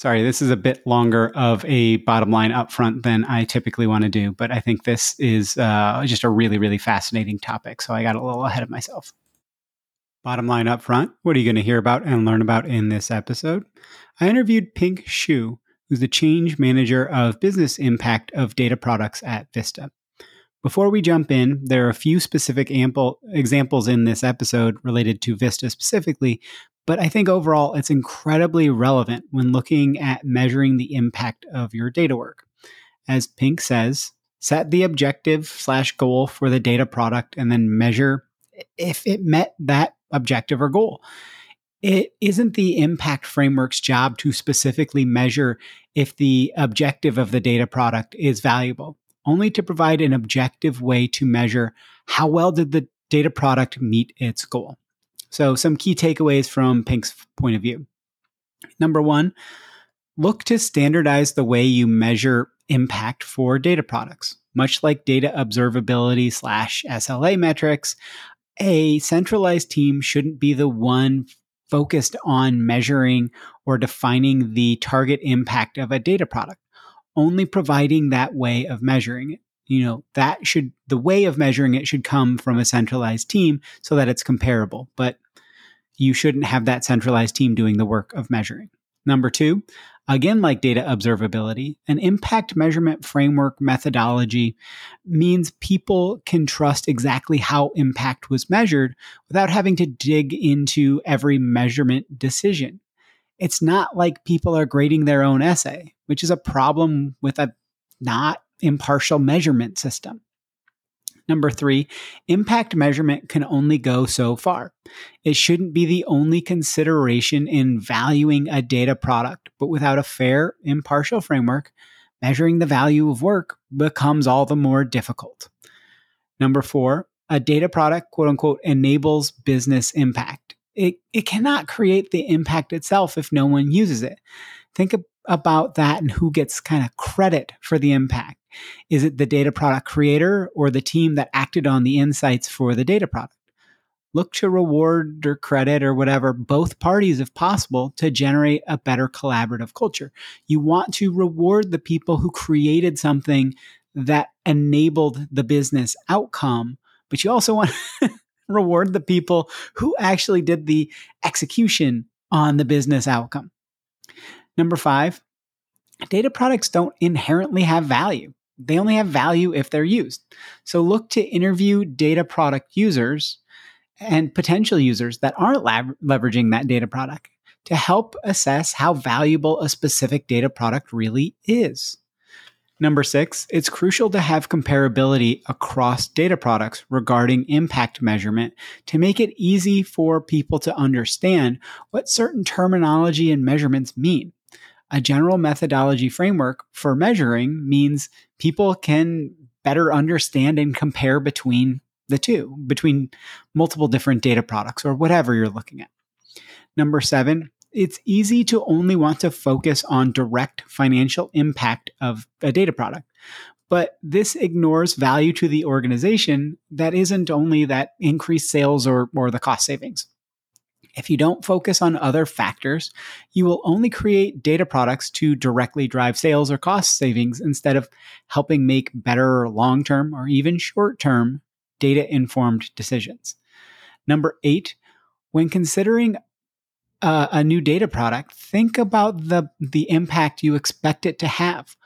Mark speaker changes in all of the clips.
Speaker 1: Sorry, this is a bit longer of a bottom line upfront than I typically want to do, but I think this is uh, just a really, really fascinating topic. So I got a little ahead of myself. Bottom line up front, what are you going to hear about and learn about in this episode? I interviewed Pink Xu, who's the change manager of business impact of data products at Vista. Before we jump in, there are a few specific ample examples in this episode related to Vista specifically, but I think overall it's incredibly relevant when looking at measuring the impact of your data work. As Pink says, set the objective slash goal for the data product and then measure if it met that objective or goal. It isn't the impact framework's job to specifically measure if the objective of the data product is valuable, only to provide an objective way to measure how well did the data product meet its goal. So, some key takeaways from Pink's point of view. Number one, look to standardize the way you measure impact for data products. Much like data observability slash SLA metrics, a centralized team shouldn't be the one focused on measuring or defining the target impact of a data product, only providing that way of measuring it you know that should the way of measuring it should come from a centralized team so that it's comparable but you shouldn't have that centralized team doing the work of measuring. Number two again like data observability an impact measurement framework methodology means people can trust exactly how impact was measured without having to dig into every measurement decision. It's not like people are grading their own essay which is a problem with a not impartial measurement system. Number three, impact measurement can only go so far. It shouldn't be the only consideration in valuing a data product, but without a fair, impartial framework, measuring the value of work becomes all the more difficult. Number four, a data product, quote unquote, enables business impact. It, it cannot create the impact itself if no one uses it. Think about that and who gets kind of credit for the impact. Is it the data product creator or the team that acted on the insights for the data product? Look to reward or credit or whatever both parties if possible to generate a better collaborative culture. You want to reward the people who created something that enabled the business outcome, but you also want to reward the people who actually did the execution on the business outcome. Number five, data products don't inherently have value. They only have value if they're used. So look to interview data product users and potential users that aren't lab- leveraging that data product to help assess how valuable a specific data product really is. Number six, it's crucial to have comparability across data products regarding impact measurement to make it easy for people to understand what certain terminology and measurements mean. A general methodology framework for measuring means people can better understand and compare between the two, between multiple different data products or whatever you're looking at. Number seven, it's easy to only want to focus on direct financial impact of a data product. But this ignores value to the organization that isn't only that increased sales or, or the cost savings. If you don't focus on other factors, you will only create data products to directly drive sales or cost savings instead of helping make better long term or even short term data informed decisions. Number eight, when considering uh, a new data product, think about the, the impact you expect it to have.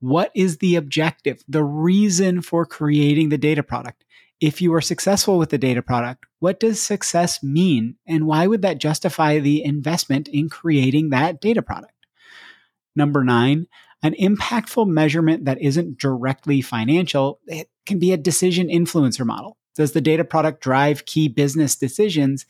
Speaker 1: What is the objective, the reason for creating the data product? If you are successful with the data product, what does success mean? And why would that justify the investment in creating that data product? Number nine, an impactful measurement that isn't directly financial, it can be a decision influencer model. Does the data product drive key business decisions?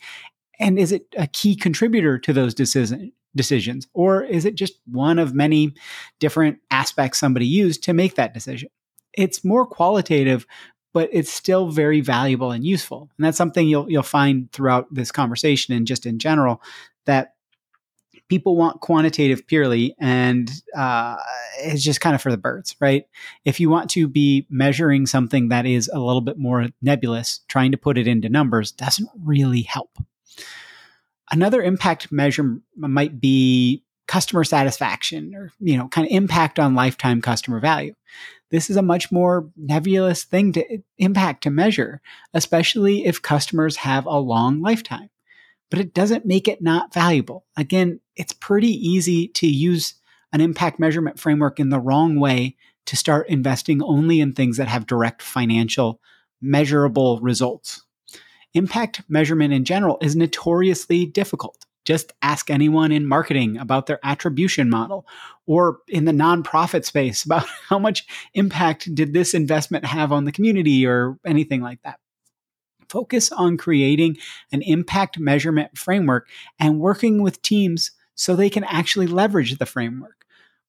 Speaker 1: And is it a key contributor to those decision, decisions? Or is it just one of many different aspects somebody used to make that decision? It's more qualitative, but it's still very valuable and useful. And that's something you'll, you'll find throughout this conversation and just in general that people want quantitative purely and uh, it's just kind of for the birds right if you want to be measuring something that is a little bit more nebulous trying to put it into numbers doesn't really help Another impact measure might be customer satisfaction or, you know, kind of impact on lifetime customer value. This is a much more nebulous thing to impact to measure, especially if customers have a long lifetime. But it doesn't make it not valuable. Again, it's pretty easy to use an impact measurement framework in the wrong way to start investing only in things that have direct financial measurable results. Impact measurement in general is notoriously difficult. Just ask anyone in marketing about their attribution model or in the nonprofit space about how much impact did this investment have on the community or anything like that. Focus on creating an impact measurement framework and working with teams so they can actually leverage the framework.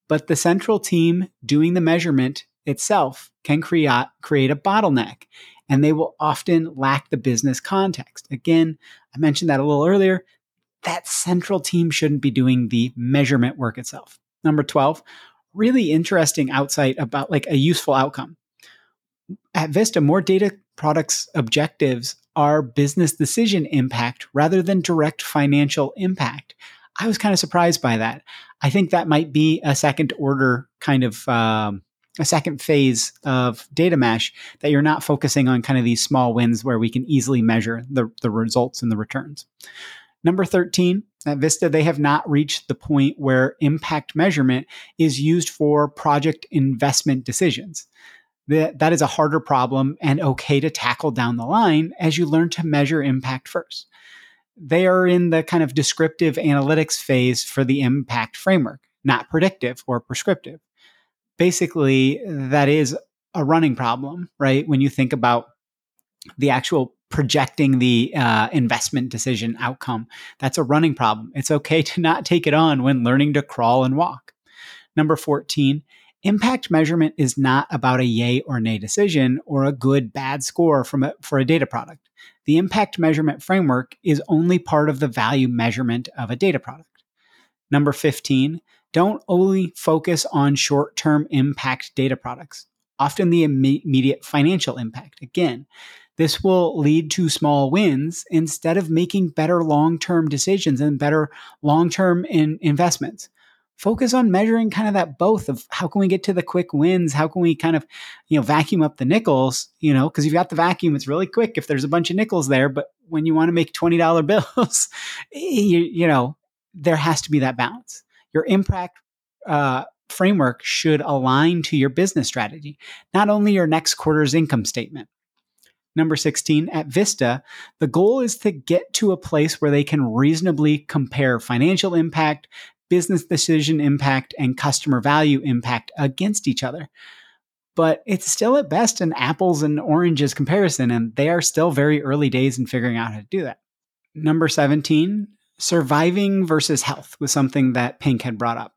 Speaker 1: But the central team doing the measurement itself can create, create a bottleneck and they will often lack the business context. Again, I mentioned that a little earlier. That central team shouldn't be doing the measurement work itself. Number 12, really interesting outside about like a useful outcome. At Vista, more data products objectives are business decision impact rather than direct financial impact. I was kind of surprised by that. I think that might be a second order kind of um, a second phase of data mesh that you're not focusing on kind of these small wins where we can easily measure the, the results and the returns. Number 13, at Vista, they have not reached the point where impact measurement is used for project investment decisions. That, that is a harder problem and okay to tackle down the line as you learn to measure impact first. They are in the kind of descriptive analytics phase for the impact framework, not predictive or prescriptive basically that is a running problem, right? When you think about the actual projecting the uh, investment decision outcome, that's a running problem. It's okay to not take it on when learning to crawl and walk. Number 14, impact measurement is not about a yay or nay decision or a good bad score from a, for a data product. The impact measurement framework is only part of the value measurement of a data product. Number 15, don't only focus on short term impact data products, often the immediate financial impact. Again, this will lead to small wins instead of making better long term decisions and better long term in investments. Focus on measuring kind of that both of how can we get to the quick wins? How can we kind of, you know, vacuum up the nickels, you know, because you've got the vacuum, it's really quick if there's a bunch of nickels there. But when you want to make $20 bills, you, you know, there has to be that balance your impact uh, framework should align to your business strategy, not only your next quarter's income statement. Number 16, at Vista, the goal is to get to a place where they can reasonably compare financial impact, business decision impact, and customer value impact against each other. But it's still at best an apples and oranges comparison, and they are still very early days in figuring out how to do that. Number 17, surviving versus health was something that Pink had brought up.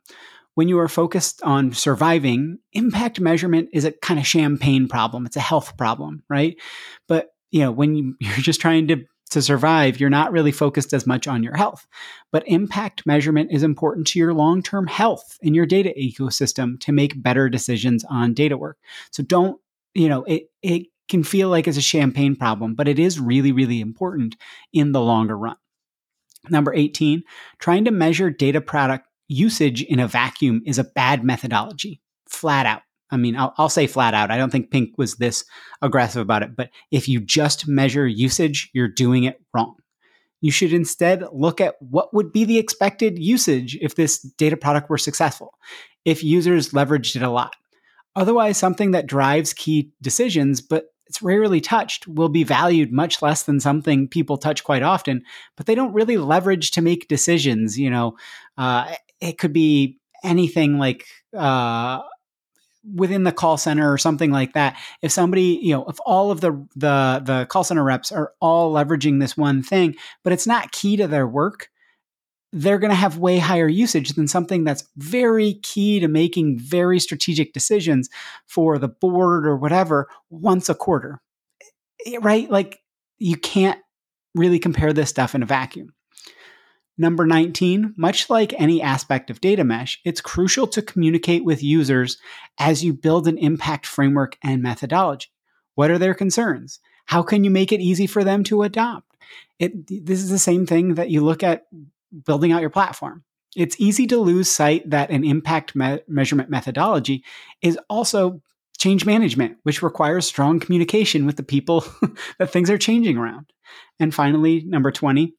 Speaker 1: When you are focused on surviving, impact measurement is a kind of champagne problem. It's a health problem, right? But you know, when you, you're just trying to to survive, you're not really focused as much on your health. But impact measurement is important to your long term health in your data ecosystem to make better decisions on data work. So don't, you know, it, it can feel like it's a champagne problem, but it is really, really important in the longer run. Number 18, trying to measure data product usage in a vacuum is a bad methodology, flat out. I mean, I'll, I'll, say flat out. I don't think Pink was this aggressive about it, but if you just measure usage, you're doing it wrong. You should instead look at what would be the expected usage if this data product were successful, if users leveraged it a lot. Otherwise, something that drives key decisions, but it's rarely touched, will be valued much less than something people touch quite often, but they don't really leverage to make decisions. You know, uh, it could be anything like uh, within the call center or something like that. If somebody you know if all of the the the call center reps are all leveraging this one thing but it's not key to their work they're going to have way higher usage than something that's very key to making very strategic decisions for the board or whatever once a quarter. Eh, right? Like you can't really compare this stuff in a vacuum Number 19, much like any aspect of data mesh, it's crucial to communicate with users as you build an impact framework and methodology. What are their concerns? How can you make it easy for them to adopt? It, this is the same thing that you look at building out your platform. It's easy to lose sight that an impact me- measurement methodology is also change management, which requires strong communication with the people that things are changing around. And finally, number 20,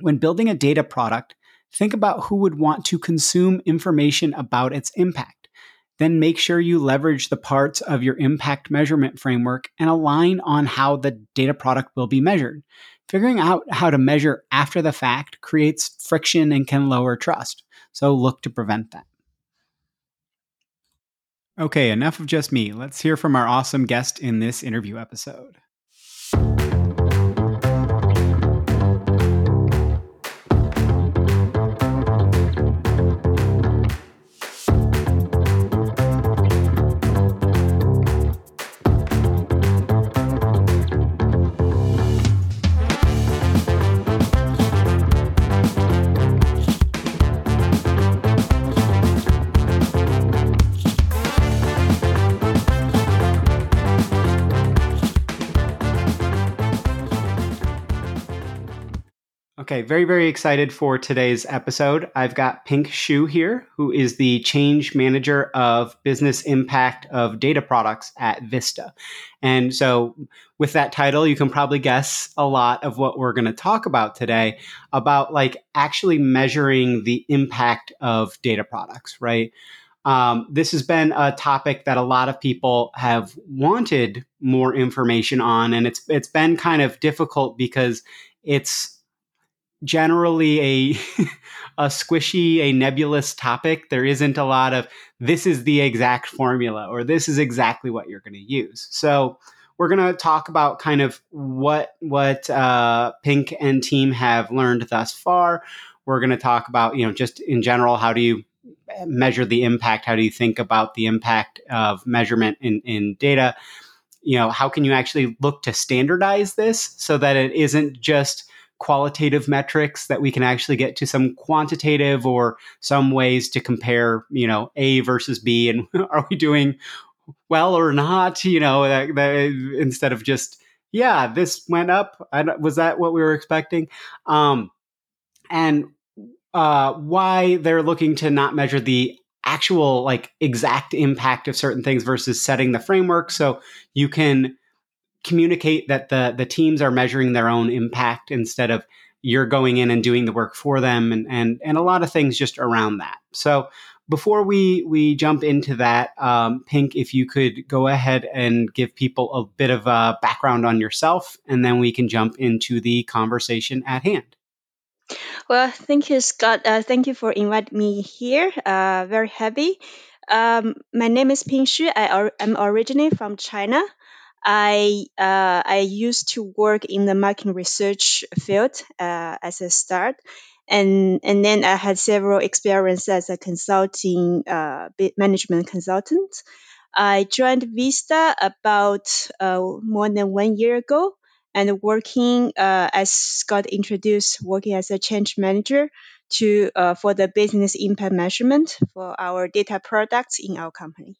Speaker 1: when building a data product, think about who would want to consume information about its impact. Then make sure you leverage the parts of your impact measurement framework and align on how the data product will be measured. Figuring out how to measure after the fact creates friction and can lower trust. So look to prevent that. Okay, enough of just me. Let's hear from our awesome guest in this interview episode. Okay, very, very excited for today's episode. I've got Pink Xu here, who is the change manager of business impact of data products at Vista. And so, with that title, you can probably guess a lot of what we're going to talk about today about like actually measuring the impact of data products, right? Um, this has been a topic that a lot of people have wanted more information on, and it's it's been kind of difficult because it's generally a a squishy, a nebulous topic. There isn't a lot of this is the exact formula or this is exactly what you're going to use. So we're going to talk about kind of what what uh, Pink and team have learned thus far. We're going to talk about you know just in general how do you measure the impact? How do you think about the impact of measurement in, in data? You know, how can you actually look to standardize this so that it isn't just qualitative metrics that we can actually get to some quantitative or some ways to compare, you know, A versus B and are we doing well or not, you know, that, that, instead of just, yeah, this went up. was that what we were expecting? Um, and uh, why they're looking to not measure the actual like exact impact of certain things versus setting the framework so you can communicate that the the teams are measuring their own impact instead of you're going in and doing the work for them and and and a lot of things just around that. So before we we jump into that, um, Pink, if you could go ahead and give people a bit of a background on yourself, and then we can jump into the conversation at hand.
Speaker 2: Well, thank you, Scott. Uh, thank you for inviting me here. Uh, very happy. Um, my name is Ping Xu. I am originally from China. I uh, I used to work in the marketing research field uh, as a start, and and then I had several experiences as a consulting uh, management consultant. I joined Vista about uh, more than one year ago, and working uh, as Scott introduced, working as a change manager to uh, for the business impact measurement for our data products in our company.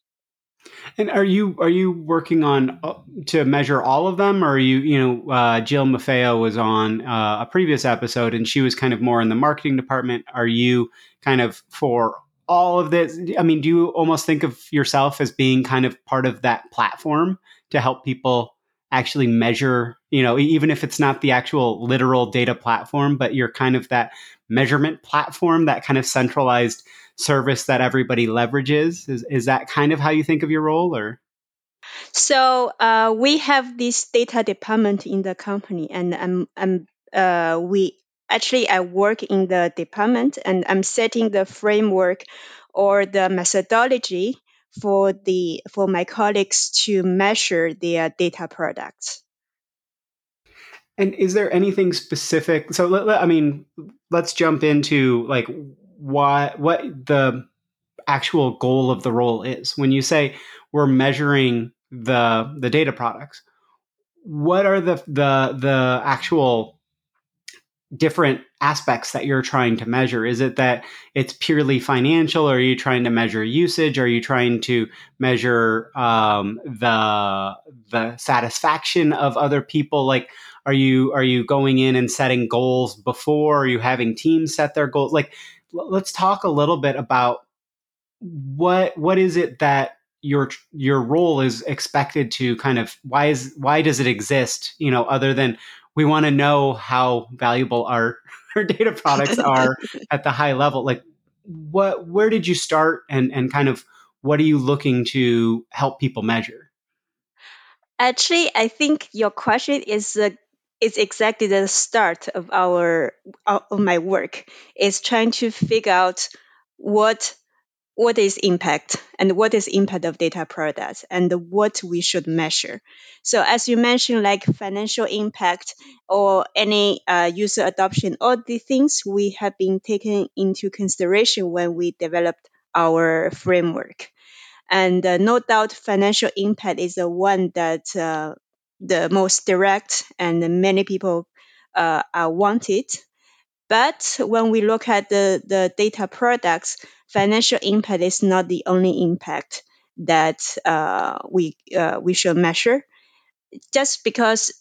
Speaker 1: And are you are you working on uh, to measure all of them, or are you you know uh, Jill Maffeo was on uh, a previous episode, and she was kind of more in the marketing department. Are you kind of for all of this? I mean, do you almost think of yourself as being kind of part of that platform to help people actually measure? You know, even if it's not the actual literal data platform, but you're kind of that measurement platform, that kind of centralized service that everybody leverages. Is is that kind of how you think of your role, or?
Speaker 2: So uh, we have this data department in the company, and I'm, I'm uh, we actually I work in the department, and I'm setting the framework or the methodology for the for my colleagues to measure their data products.
Speaker 1: And is there anything specific? So, let, let, I mean, let's jump into like why, what the actual goal of the role is. When you say we're measuring the the data products, what are the the the actual different aspects that you're trying to measure? Is it that it's purely financial? Are you trying to measure usage? Are you trying to measure um, the the satisfaction of other people? Like, are you are you going in and setting goals before? Are you having teams set their goals? Like, let's talk a little bit about what what is it that your your role is expected to kind of why is why does it exist you know other than we want to know how valuable our our data products are at the high level like what where did you start and and kind of what are you looking to help people measure
Speaker 2: actually i think your question is uh, is exactly the start of our of my work is trying to figure out what what is impact and what is impact of data products and what we should measure. So as you mentioned like financial impact or any uh, user adoption all the things we have been taken into consideration when we developed our framework. And uh, no doubt financial impact is the one that uh, the most direct and many people uh, are wanted but when we look at the, the data products, financial impact is not the only impact that uh, we uh, we should measure. Just because,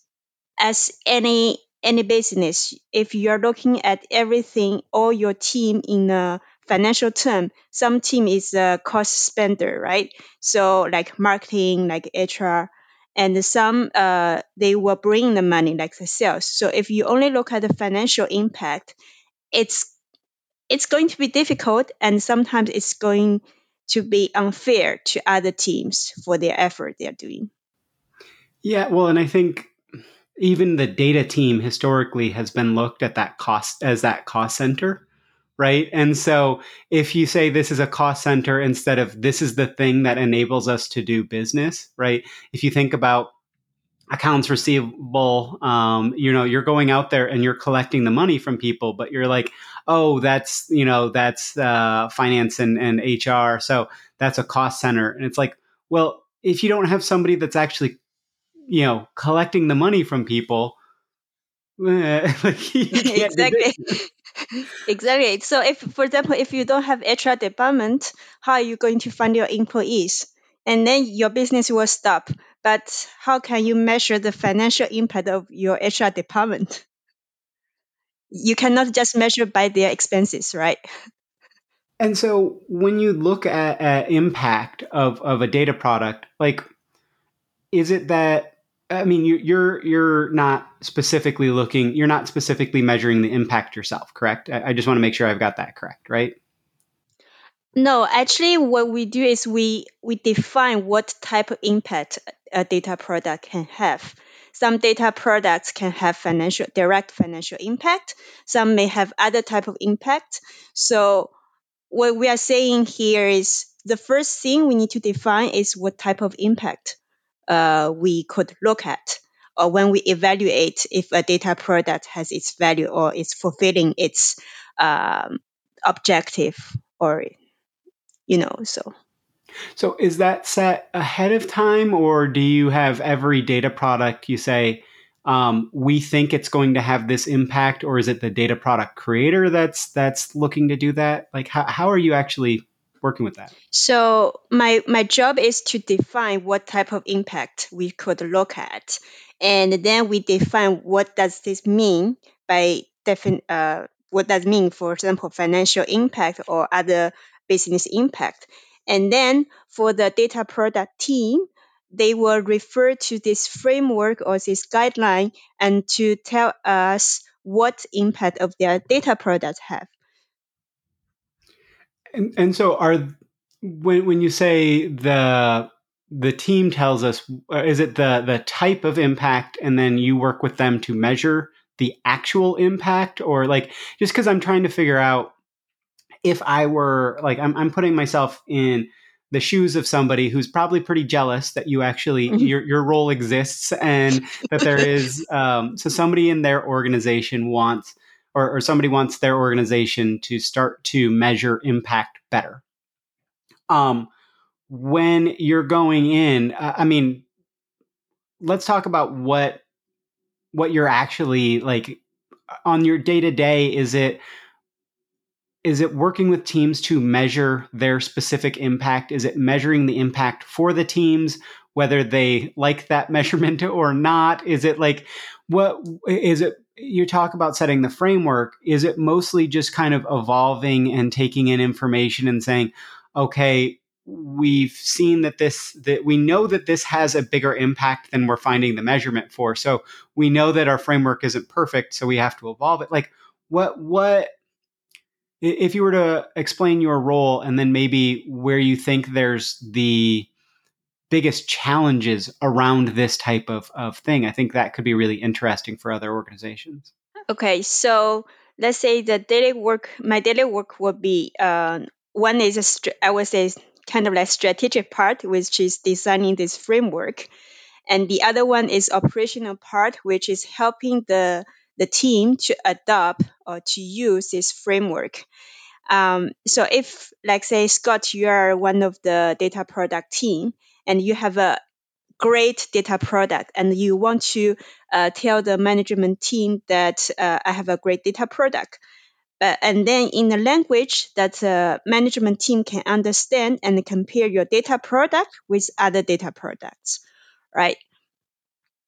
Speaker 2: as any any business, if you're looking at everything or your team in a financial term, some team is a cost spender, right? So like marketing, like HR, and some uh, they will bring the money like the sales. So if you only look at the financial impact it's it's going to be difficult and sometimes it's going to be unfair to other teams for their effort they're doing.
Speaker 1: Yeah well and i think even the data team historically has been looked at that cost as that cost center right? And so if you say this is a cost center instead of this is the thing that enables us to do business, right? If you think about accounts receivable, um, you know, you're going out there and you're collecting the money from people, but you're like, oh, that's, you know, that's uh, finance and, and HR. So that's a cost center. And it's like, well, if you don't have somebody that's actually, you know, collecting the money from people,
Speaker 2: exactly. exactly. So if, for example, if you don't have HR department, how are you going to fund your employees? And then your business will stop. But how can you measure the financial impact of your HR department? You cannot just measure by their expenses, right?
Speaker 1: And so when you look at, at impact of, of a data product, like, is it that I mean, you, you're you're not specifically looking, you're not specifically measuring the impact yourself, correct? I, I just want to make sure I've got that correct, right?
Speaker 2: No, actually, what we do is we we define what type of impact a data product can have. Some data products can have financial direct financial impact. Some may have other type of impact. So what we are saying here is the first thing we need to define is what type of impact uh, we could look at or when we evaluate if a data product has its value or is fulfilling its um, objective or you know so.
Speaker 1: So is that set ahead of time or do you have every data product you say um, we think it's going to have this impact or is it the data product creator that's that's looking to do that? Like how, how are you actually working with that?
Speaker 2: So my my job is to define what type of impact we could look at. And then we define what does this mean by defin- uh, what does mean for example financial impact or other business impact. And then for the data product team they will refer to this framework or this guideline and to tell us what impact of their data products have
Speaker 1: and, and so are when when you say the the team tells us uh, is it the the type of impact and then you work with them to measure the actual impact or like just because i'm trying to figure out if i were like i'm, I'm putting myself in the shoes of somebody who's probably pretty jealous that you actually mm-hmm. your, your role exists and that there is um, so somebody in their organization wants or, or somebody wants their organization to start to measure impact better um, when you're going in, I mean, let's talk about what what you're actually like on your day to day. Is it is it working with teams to measure their specific impact? Is it measuring the impact for the teams, whether they like that measurement or not? Is it like what is it? You talk about setting the framework. Is it mostly just kind of evolving and taking in information and saying, okay, we've seen that this that we know that this has a bigger impact than we're finding the measurement for. So we know that our framework isn't perfect, so we have to evolve it. Like what what if you were to explain your role and then maybe where you think there's the biggest challenges around this type of, of thing, I think that could be really interesting for other organizations.
Speaker 2: Okay, so let's say the daily work, my daily work would be uh, one is I would say kind of like strategic part, which is designing this framework, and the other one is operational part, which is helping the the team to adopt or to use this framework. Um, so if, like say, Scott, you are one of the data product team, and you have a great data product and you want to uh, tell the management team that uh, I have a great data product, but, and then in a language that the management team can understand and compare your data product with other data products, right?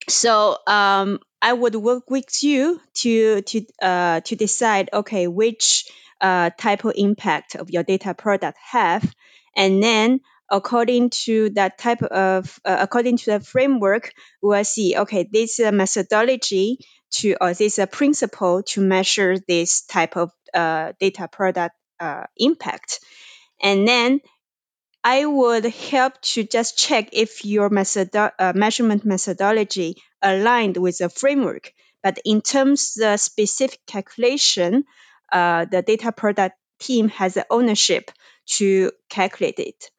Speaker 2: So um, I would work with you to to uh, to decide okay which uh, type of impact of your data product have, and then according to that type of uh, according to the framework, we'll see okay this is a methodology to or this is a principle to measure this type of uh, data product uh, impact. And then I would help to just check if your methodo- uh, measurement methodology aligned with the framework. But in terms of the specific calculation, uh, the data product team has the ownership to calculate it.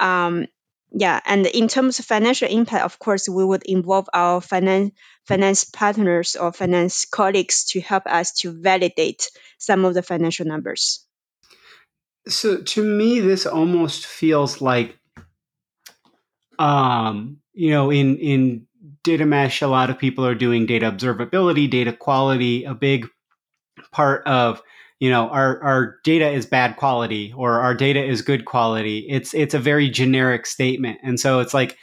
Speaker 2: Um, yeah, and in terms of financial impact, of course, we would involve our finance finance partners or finance colleagues to help us to validate some of the financial numbers.
Speaker 1: So to me, this almost feels like, um, you know, in in data mesh, a lot of people are doing data observability, data quality. A big part of you know our our data is bad quality or our data is good quality. It's it's a very generic statement. And so it's like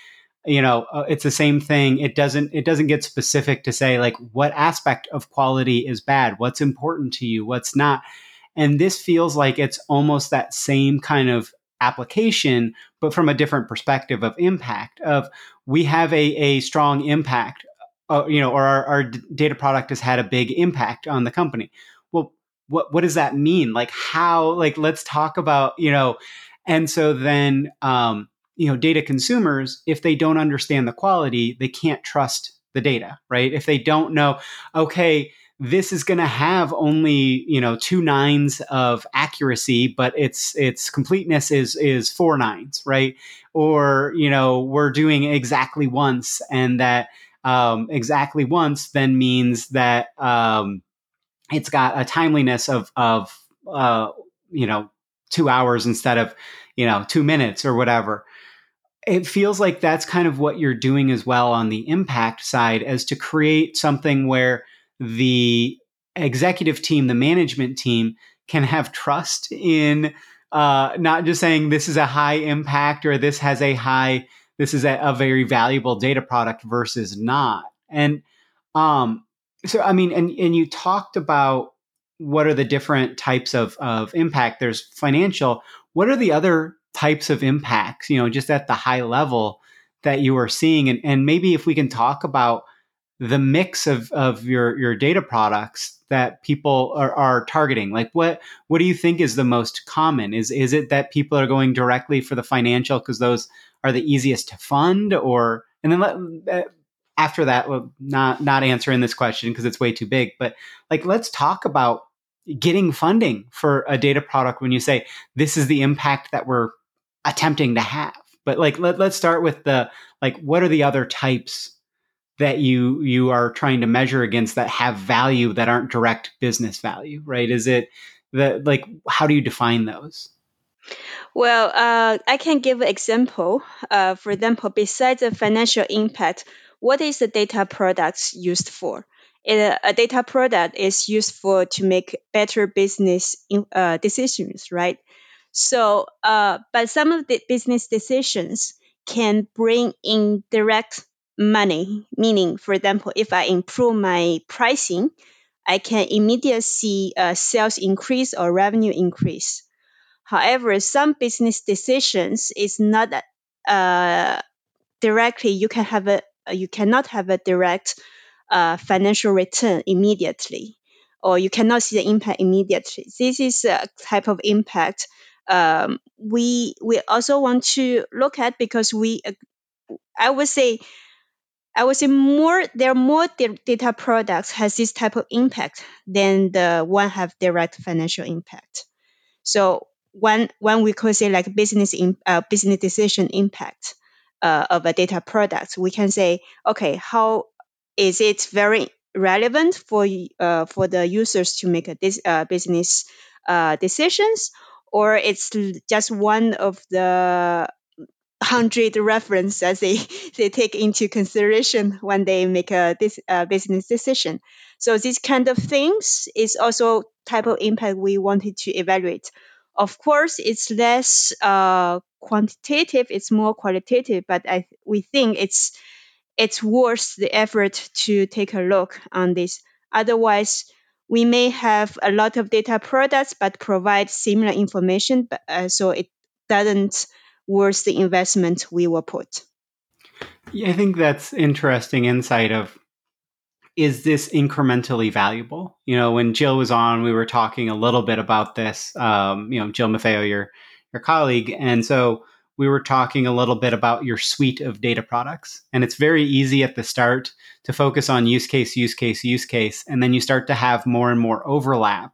Speaker 1: you know uh, it's the same thing. It doesn't it doesn't get specific to say like what aspect of quality is bad what's important to you what's not. And this feels like it's almost that same kind of application but from a different perspective of impact of we have a, a strong impact uh, you know or our, our data product has had a big impact on the company what what does that mean? Like how like let's talk about you know and so then um you know data consumers if they don't understand the quality they can't trust the data right? If they don't know okay this is going to have only you know two nines of accuracy but its its completeness is is four nines right? Or you know we're doing exactly once and that um, exactly once then means that um, it's got a timeliness of of uh, you know two hours instead of you know two minutes or whatever it feels like that's kind of what you're doing as well on the impact side as to create something where the executive team, the management team can have trust in uh, not just saying this is a high impact or this has a high, this is a, a very valuable data product versus not. And um, so, I mean, and, and you talked about what are the different types of, of impact. There's financial. What are the other types of impacts, you know, just at the high level that you are seeing? And, and maybe if we can talk about the mix of, of your, your data products that people are, are targeting like what what do you think is the most common is is it that people are going directly for the financial because those are the easiest to fund or and then let, after that not not answering this question because it's way too big but like let's talk about getting funding for a data product when you say this is the impact that we're attempting to have. But like let, let's start with the like what are the other types that you you are trying to measure against that have value that aren't direct business value right? Is it the like how do you define those?
Speaker 2: Well uh, i can give an example uh, for example besides the financial impact what is the data products used for a data product is used for to make better business in, uh, decisions right so uh, but some of the business decisions can bring in direct money. Meaning, for example, if I improve my pricing, I can immediately see a sales increase or revenue increase. However, some business decisions is not uh, directly. You can have a you cannot have a direct uh, financial return immediately, or you cannot see the impact immediately. This is a type of impact um, we we also want to look at because we I would say I would say more there are more data products has this type of impact than the one have direct financial impact. So when when we could say like business in, uh, business decision impact uh, of a data product, we can say okay, how is it very relevant for uh, for the users to make a uh, business uh, decisions, or it's just one of the hundred reference that they, they take into consideration when they make a this uh, business decision. So these kind of things is also type of impact we wanted to evaluate. Of course, it's less uh, quantitative; it's more qualitative. But I, we think it's it's worth the effort to take a look on this. Otherwise, we may have a lot of data products but provide similar information, but, uh, so it doesn't worth the investment we will put.
Speaker 1: Yeah, I think that's interesting insight of is this incrementally valuable? You know, when Jill was on, we were talking a little bit about this. Um, you know, Jill Maffeo, your your colleague, and so we were talking a little bit about your suite of data products. And it's very easy at the start to focus on use case, use case, use case, and then you start to have more and more overlap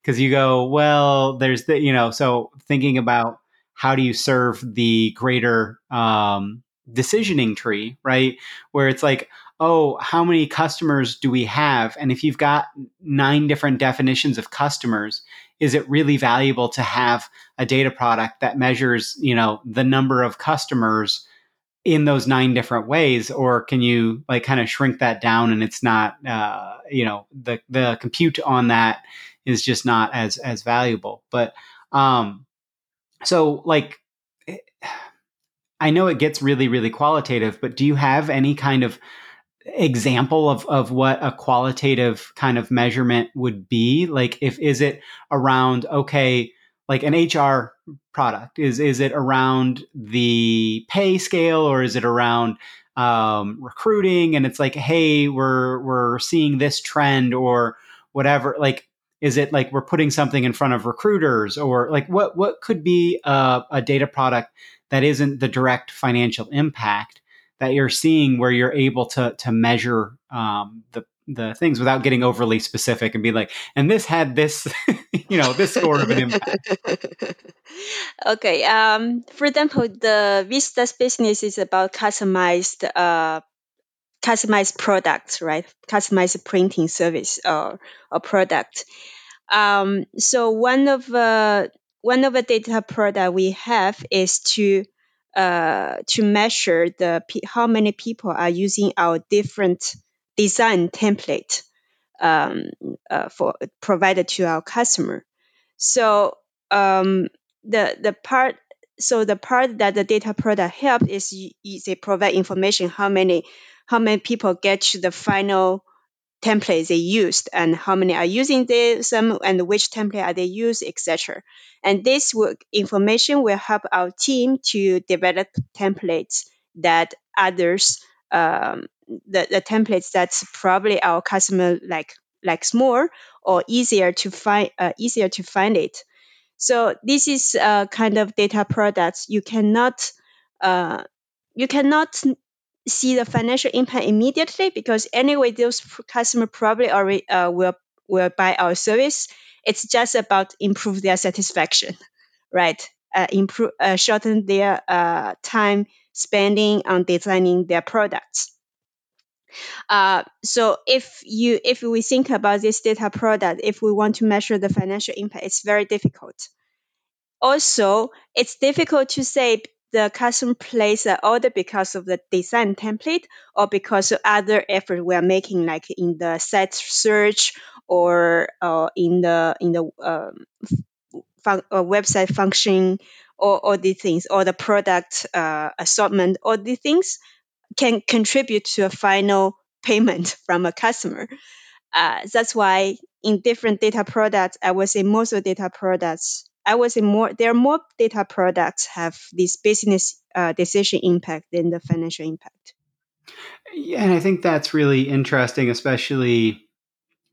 Speaker 1: because you go, well, there's the you know, so thinking about how do you serve the greater um, decisioning tree, right? Where it's like, oh, how many customers do we have? And if you've got nine different definitions of customers, is it really valuable to have a data product that measures, you know, the number of customers in those nine different ways, or can you like kind of shrink that down and it's not, uh, you know, the the compute on that is just not as as valuable. But um, so like eh, i know it gets really really qualitative but do you have any kind of example of, of what a qualitative kind of measurement would be? Like if is it around okay like an hr product is is it around the pay scale or is it around um, recruiting and it's like hey we're we're seeing this trend or whatever like is it like we're putting something in front of recruiters or like what what could be a, a data product that isn't the direct financial impact that you're seeing where you're able to to measure um, the the things without getting overly specific and be like, and this had this, you know, this sort of an impact.
Speaker 2: okay. Um, for example, the Vista's business is about customized, uh, customized products, right? Customized printing service or, or product. Um, so one of uh, one of the data product we have is to uh, to measure the how many people are using our different design template um, uh, for provided to our customer. So um, the the part so the part that the data product help is, is they provide information how many how many people get to the final templates they used and how many are using this um, and which template are they use etc and this information will help our team to develop templates that others um, the, the templates that's probably our customer like likes more or easier to find uh, easier to find it. So this is a kind of data products. You cannot uh, you cannot see the financial impact immediately because anyway those customer probably already uh, will will buy our service. It's just about improve their satisfaction right? Uh, improve uh, shorten their uh, time spending on designing their products. Uh, so if you if we think about this data product if we want to measure the financial impact it's very difficult. Also it's difficult to say the customer place an order because of the design template or because of other effort we are making, like in the site search or uh, in the in the um, fun- uh, website function or all these things, or the product uh, assortment, all these things can contribute to a final payment from a customer. Uh, that's why in different data products, I would say most of data products I would say more there are more data products have this business uh, decision impact than the financial impact.
Speaker 1: Yeah, and I think that's really interesting, especially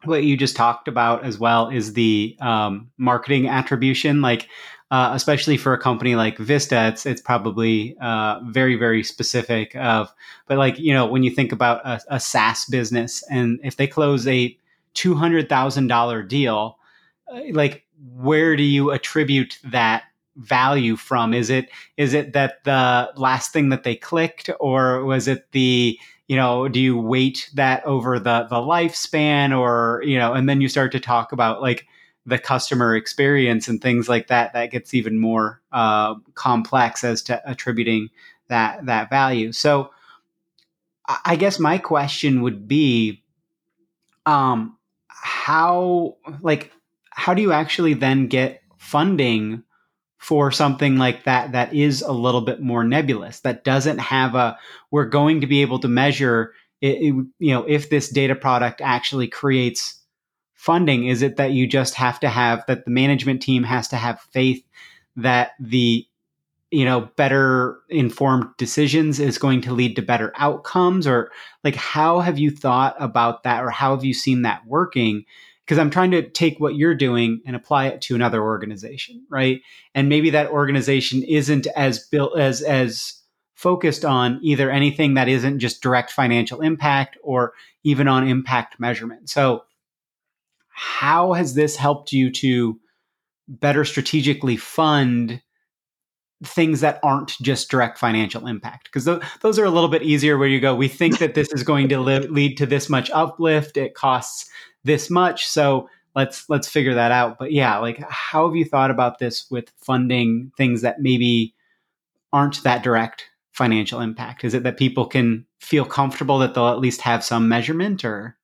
Speaker 1: what you just talked about as well is the um, marketing attribution. Like, uh, especially for a company like Vista, it's it's probably uh, very very specific. Of, but like you know, when you think about a, a SaaS business, and if they close a two hundred thousand dollar deal, uh, like where do you attribute that value from? Is it is it that the last thing that they clicked, or was it the you know do you weight that over the the lifespan, or you know, and then you start to talk about like the customer experience and things like that. That gets even more uh, complex as to attributing that that value. So, I guess my question would be, um, how like how do you actually then get funding for something like that that is a little bit more nebulous that doesn't have a we're going to be able to measure it, it, you know if this data product actually creates funding? Is it that you just have to have that the management team has to have faith that the you know better informed decisions is going to lead to better outcomes? Or like how have you thought about that or how have you seen that working because I'm trying to take what you're doing and apply it to another organization, right? And maybe that organization isn't as built as as focused on either anything that isn't just direct financial impact or even on impact measurement. So how has this helped you to better strategically fund things that aren't just direct financial impact because th- those are a little bit easier where you go we think that this is going to li- lead to this much uplift it costs this much. So let's let's figure that out. But yeah, like how have you thought about this with funding things that maybe aren't that direct financial impact? Is it that people can feel comfortable that they'll at least have some measurement or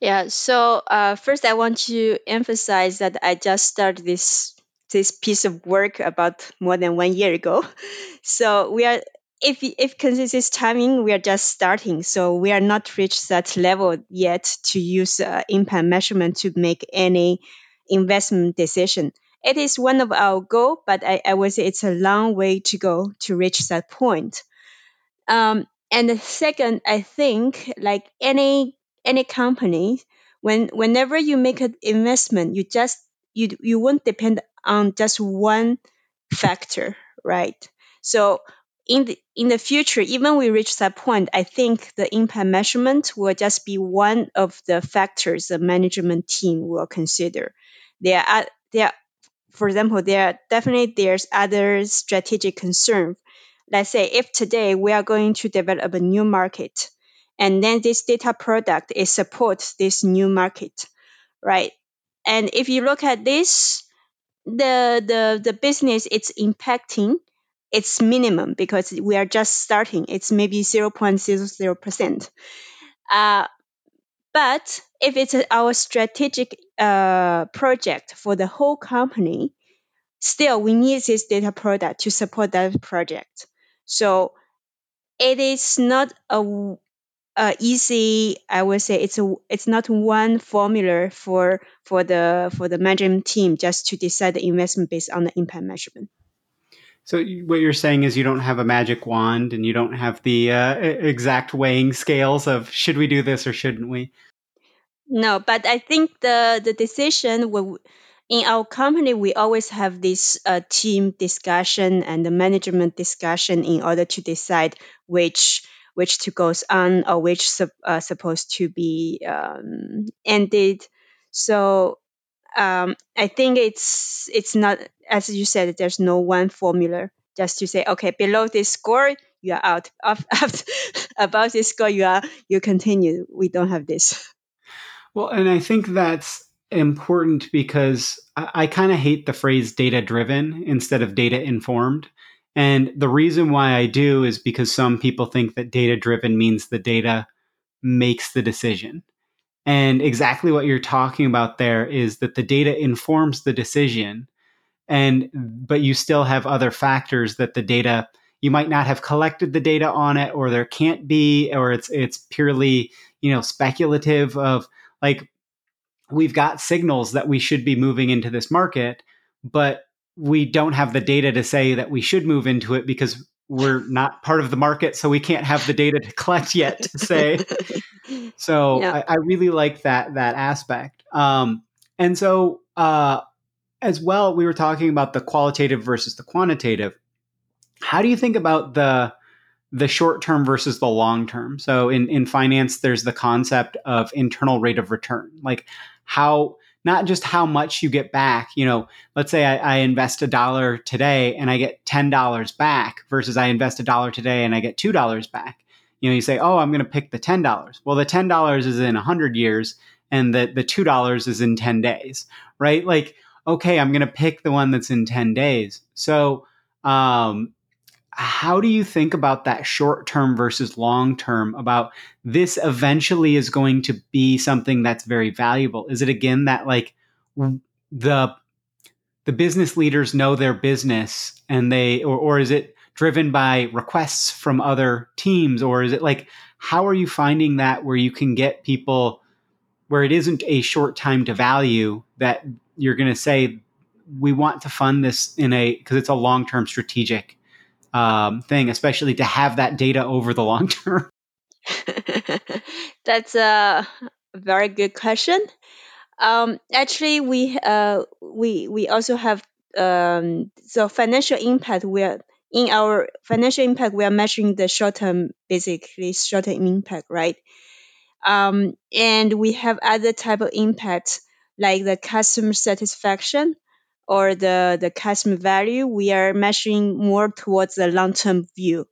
Speaker 2: yeah so uh, first i want to emphasize that i just started this this piece of work about more than one year ago so we are if if consensus timing, we are just starting, so we are not reached that level yet to use uh, impact measurement to make any investment decision. It is one of our goal, but I, I would say it's a long way to go to reach that point. Um, and second, I think like any any company, when whenever you make an investment, you just you you won't depend on just one factor, right? So in the in the future, even we reach that point, I think the impact measurement will just be one of the factors the management team will consider. There are there, for example, there are definitely there's other strategic concern. Let's say if today we are going to develop a new market, and then this data product it supports this new market, right? And if you look at this, the the the business it's impacting it's minimum because we are just starting. It's maybe 0.00%. Uh, but if it's our strategic uh, project for the whole company, still we need this data product to support that project. So it is not a, a easy. I would say it's a it's not one formula for for the for the management team just to decide the investment based on the impact measurement.
Speaker 1: So what you're saying is you don't have a magic wand and you don't have the uh, exact weighing scales of should we do this or shouldn't we?
Speaker 2: No, but I think the the decision will in our company we always have this uh, team discussion and the management discussion in order to decide which which to goes on or which su- uh, supposed to be um, ended. So um, I think it's it's not as you said. There's no one formula just to say okay below this score you are out. After, above this score you are you continue. We don't have this.
Speaker 1: Well, and I think that's important because I, I kind of hate the phrase data driven instead of data informed. And the reason why I do is because some people think that data driven means the data makes the decision. And exactly what you're talking about there is that the data informs the decision and but you still have other factors that the data you might not have collected the data on it or there can't be or it's it's purely, you know, speculative of like we've got signals that we should be moving into this market, but we don't have the data to say that we should move into it because we're not part of the market, so we can't have the data to collect yet to say. so yeah. I, I, really like that that aspect. Um, and so uh, as well, we were talking about the qualitative versus the quantitative. How do you think about the the short term versus the long term? So in in finance, there's the concept of internal rate of return, like how not just how much you get back. You know, let's say I, I invest a dollar today and I get ten dollars back versus I invest a dollar today and I get two dollars back. You know, you say, "Oh, I'm going to pick the ten dollars." Well, the ten dollars is in a hundred years, and the the two dollars is in ten days, right? Like, okay, I'm going to pick the one that's in ten days. So, um, how do you think about that short term versus long term about this eventually is going to be something that's very valuable is it again that like the the business leaders know their business and they or, or is it driven by requests from other teams or is it like how are you finding that where you can get people where it isn't a short time to value that you're going to say we want to fund this in a because it's a long-term strategic um, thing, especially to have that data over the long term?
Speaker 2: That's a very good question. Um, actually, we uh, we we also have um, so financial impact. We are in our financial impact. We are measuring the short term, basically short term impact, right? Um, and we have other type of impact like the customer satisfaction or the, the customer value, we are measuring more towards the long term view.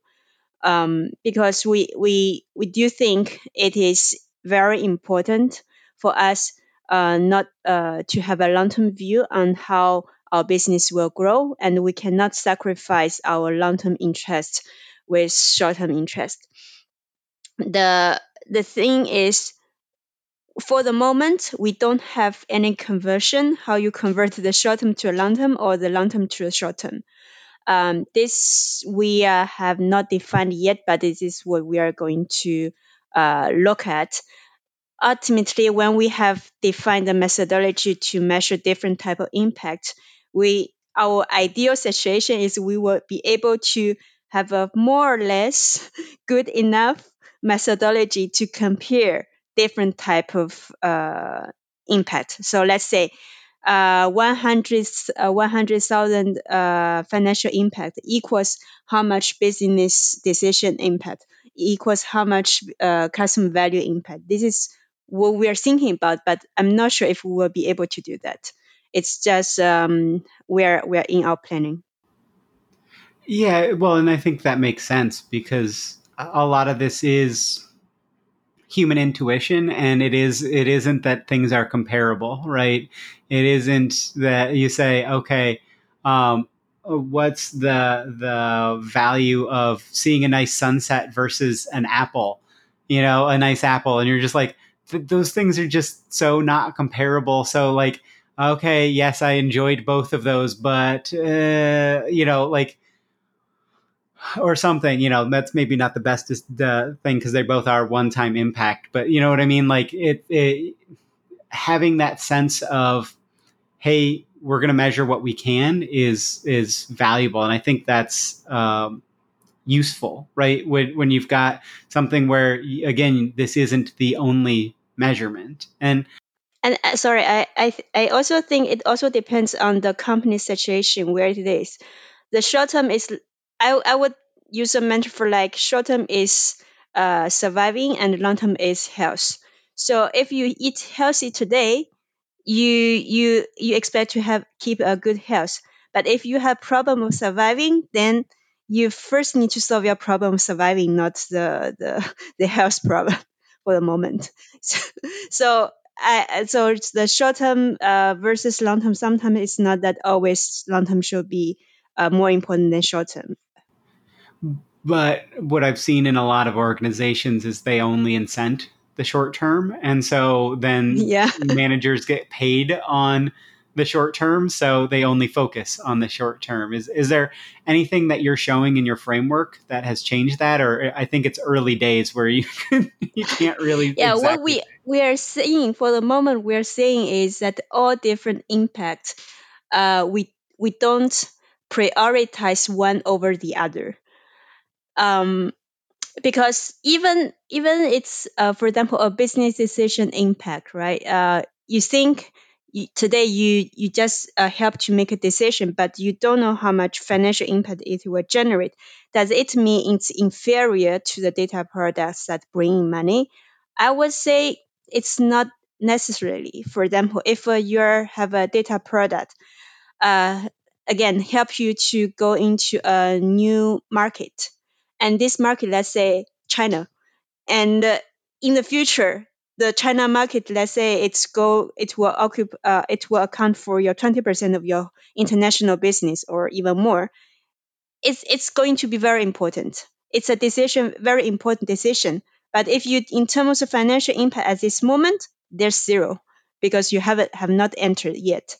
Speaker 2: Um, because we, we, we do think it is very important for us uh, not uh, to have a long term view on how our business will grow, and we cannot sacrifice our long term interest with short term interest. The, the thing is, for the moment, we don't have any conversion, how you convert the short term to a long term or the long term to a short term. Um, this we uh, have not defined yet, but this is what we are going to uh, look at. Ultimately, when we have defined the methodology to measure different type of impact, we our ideal situation is we will be able to have a more or less good enough methodology to compare different type of uh, impact. So let's say uh, 100 uh, 100,000 uh, financial impact equals how much business decision impact equals how much uh, customer value impact. This is what we are thinking about, but I'm not sure if we will be able to do that. It's just um, we're we're in our planning.
Speaker 1: Yeah, well, and I think that makes sense because a lot of this is human intuition and it is it isn't that things are comparable right? It isn't that you say okay um, what's the the value of seeing a nice sunset versus an apple you know a nice apple? And you're just like th- those things are just so not comparable. So like okay yes i enjoyed both of those but uh, you know like or something you know that's maybe not the best the thing because they both are one time impact but you know what i mean? Like it, it having that sense of hey we're going to measure what we can is is valuable and i think that's um, useful right? When, when you've got something where again this isn't the only measurement and
Speaker 2: and uh, sorry I, I i also think it also depends on the company situation where it is the short term is I, I would use a metaphor like short term is uh, surviving and long term is health. So if you eat healthy today, you you you expect to have keep a good health. But if you have problem of surviving, then you first need to solve your problem of surviving, not the the, the health problem for the moment. So, so I, so it's the short term uh, versus long term. Sometimes it's not that always long term should be uh, more important than short term.
Speaker 1: But what I've seen in a lot of organizations is they only incent the short term. And so then
Speaker 2: yeah.
Speaker 1: managers get paid on the short term. So they only focus on the short term. Is, is there anything that you're showing in your framework that has changed that? Or I think it's early days where you, you can't really.
Speaker 2: yeah. Exactly. What we, we are seeing for the moment, we're seeing is that all different impacts, uh, we, we don't prioritize one over the other. Um, because even even it's uh, for example a business decision impact right? Uh, you think you, today you you just uh, help to make a decision but you don't know how much financial impact it will generate. Does it mean it's inferior to the data products that bring money? I would say it's not necessarily for example if uh, you have a data product uh, again help you to go into a new market and this market, let's say China, and uh, in the future, the China market, let's say it's go, it will occupy, uh, it will account for your 20% of your international business or even more. It's, it's going to be very important. It's a decision, very important decision. But if you, in terms of financial impact at this moment, there's zero because you haven't, have not entered yet.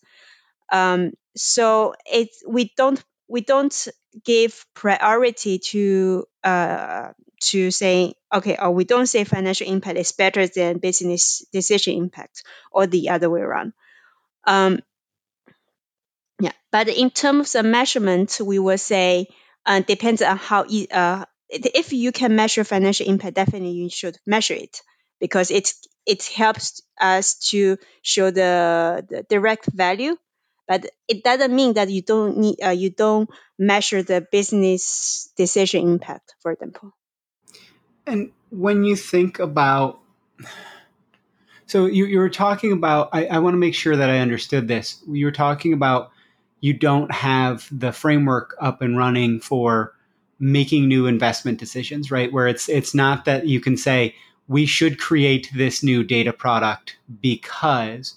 Speaker 2: Um, so it, we don't we don't give priority to uh, to say okay or we don't say financial impact is better than business decision impact or the other way around um, yeah but in terms of measurement we will say uh, depends on how e- uh, if you can measure financial impact definitely you should measure it because it it helps us to show the, the direct value. But it doesn't mean that you don't need uh, you don't measure the business decision impact for example.
Speaker 1: And when you think about so you, you were talking about I, I want to make sure that i understood this. You were talking about you don't have the framework up and running for making new investment decisions right? Where it's it's not that you can say we should create this new data product because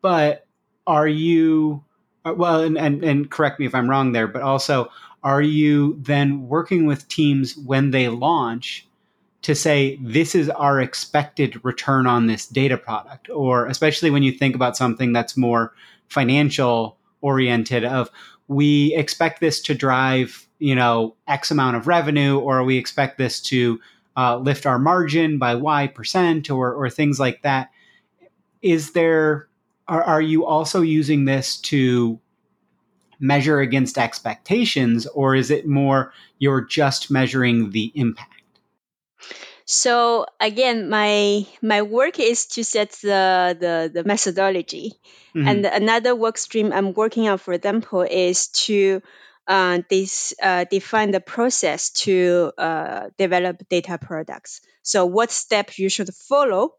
Speaker 1: but are you well and, and and correct me if i'm wrong there but also are you then working with teams when they launch to say this is our expected return on this data product or especially when you think about something that's more financial oriented of we expect this to drive you know x amount of revenue or we expect this to uh, lift our margin by y percent or or things like that. Is there are, are you also using this to measure against expectations or is it more you're just measuring the impact?
Speaker 2: So again, my my work is to set the the, the methodology, mm-hmm. and another work stream I'm working on, for example, is to uh, this, uh, define the process to uh, develop data products. So what steps you should follow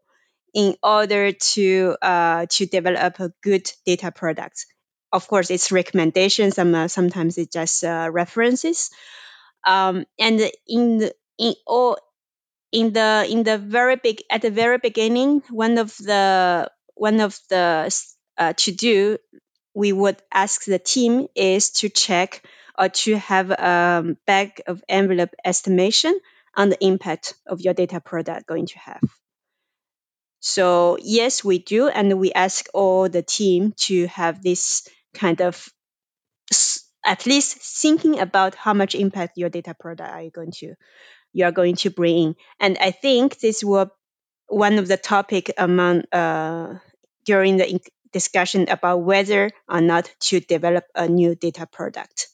Speaker 2: in order to uh, to develop a good data product. Of course, it's recommendations. Some uh, sometimes it's just uh, references. Um, and in the, in all in the in the very big at the very beginning, one of the one of the to do we would ask the team is to check or to have a back of envelope estimation on the impact of your data product going to have. So yes, we do, and we ask all the team to have this kind of at least thinking about how much impact your data product are you going to you are going to bring in. And I think this will one of the topic among uh, during the discussion about whether or not to develop a new data product.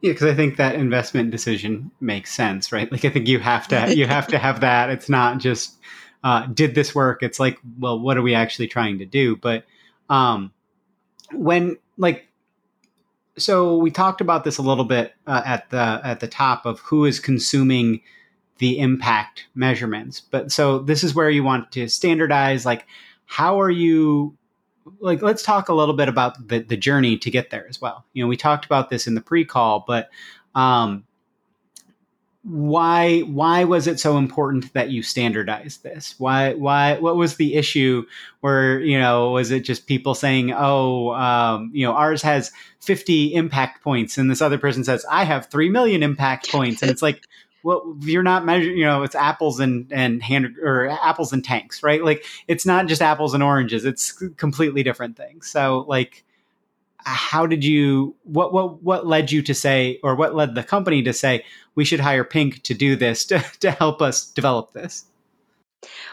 Speaker 1: Yeah, because I think that investment decision makes sense, right? Like I think you have to you have to have that. It's not just uh, did this work. It's like, well, what are we actually trying to do? But um, when like so we talked about this a little bit uh, at the at the top of who is consuming the impact measurements but so this is where you want to standardize like how are you like let's talk a little bit about the, the journey to get there as well. You know we talked about this in the pre-call but um, why why was it so important that you standardized this? Why why what was the issue where you know was it just people saying oh um, you know ours has 50 impact points and this other person says i have 3 million impact points and it's like well you're not measuring you know it's apples and and hand or apples and tanks right? Like it's not just apples and oranges it's completely different things. So like how did you what what what led you to say or what led the company to say we should hire pink to do this to, to help us develop this?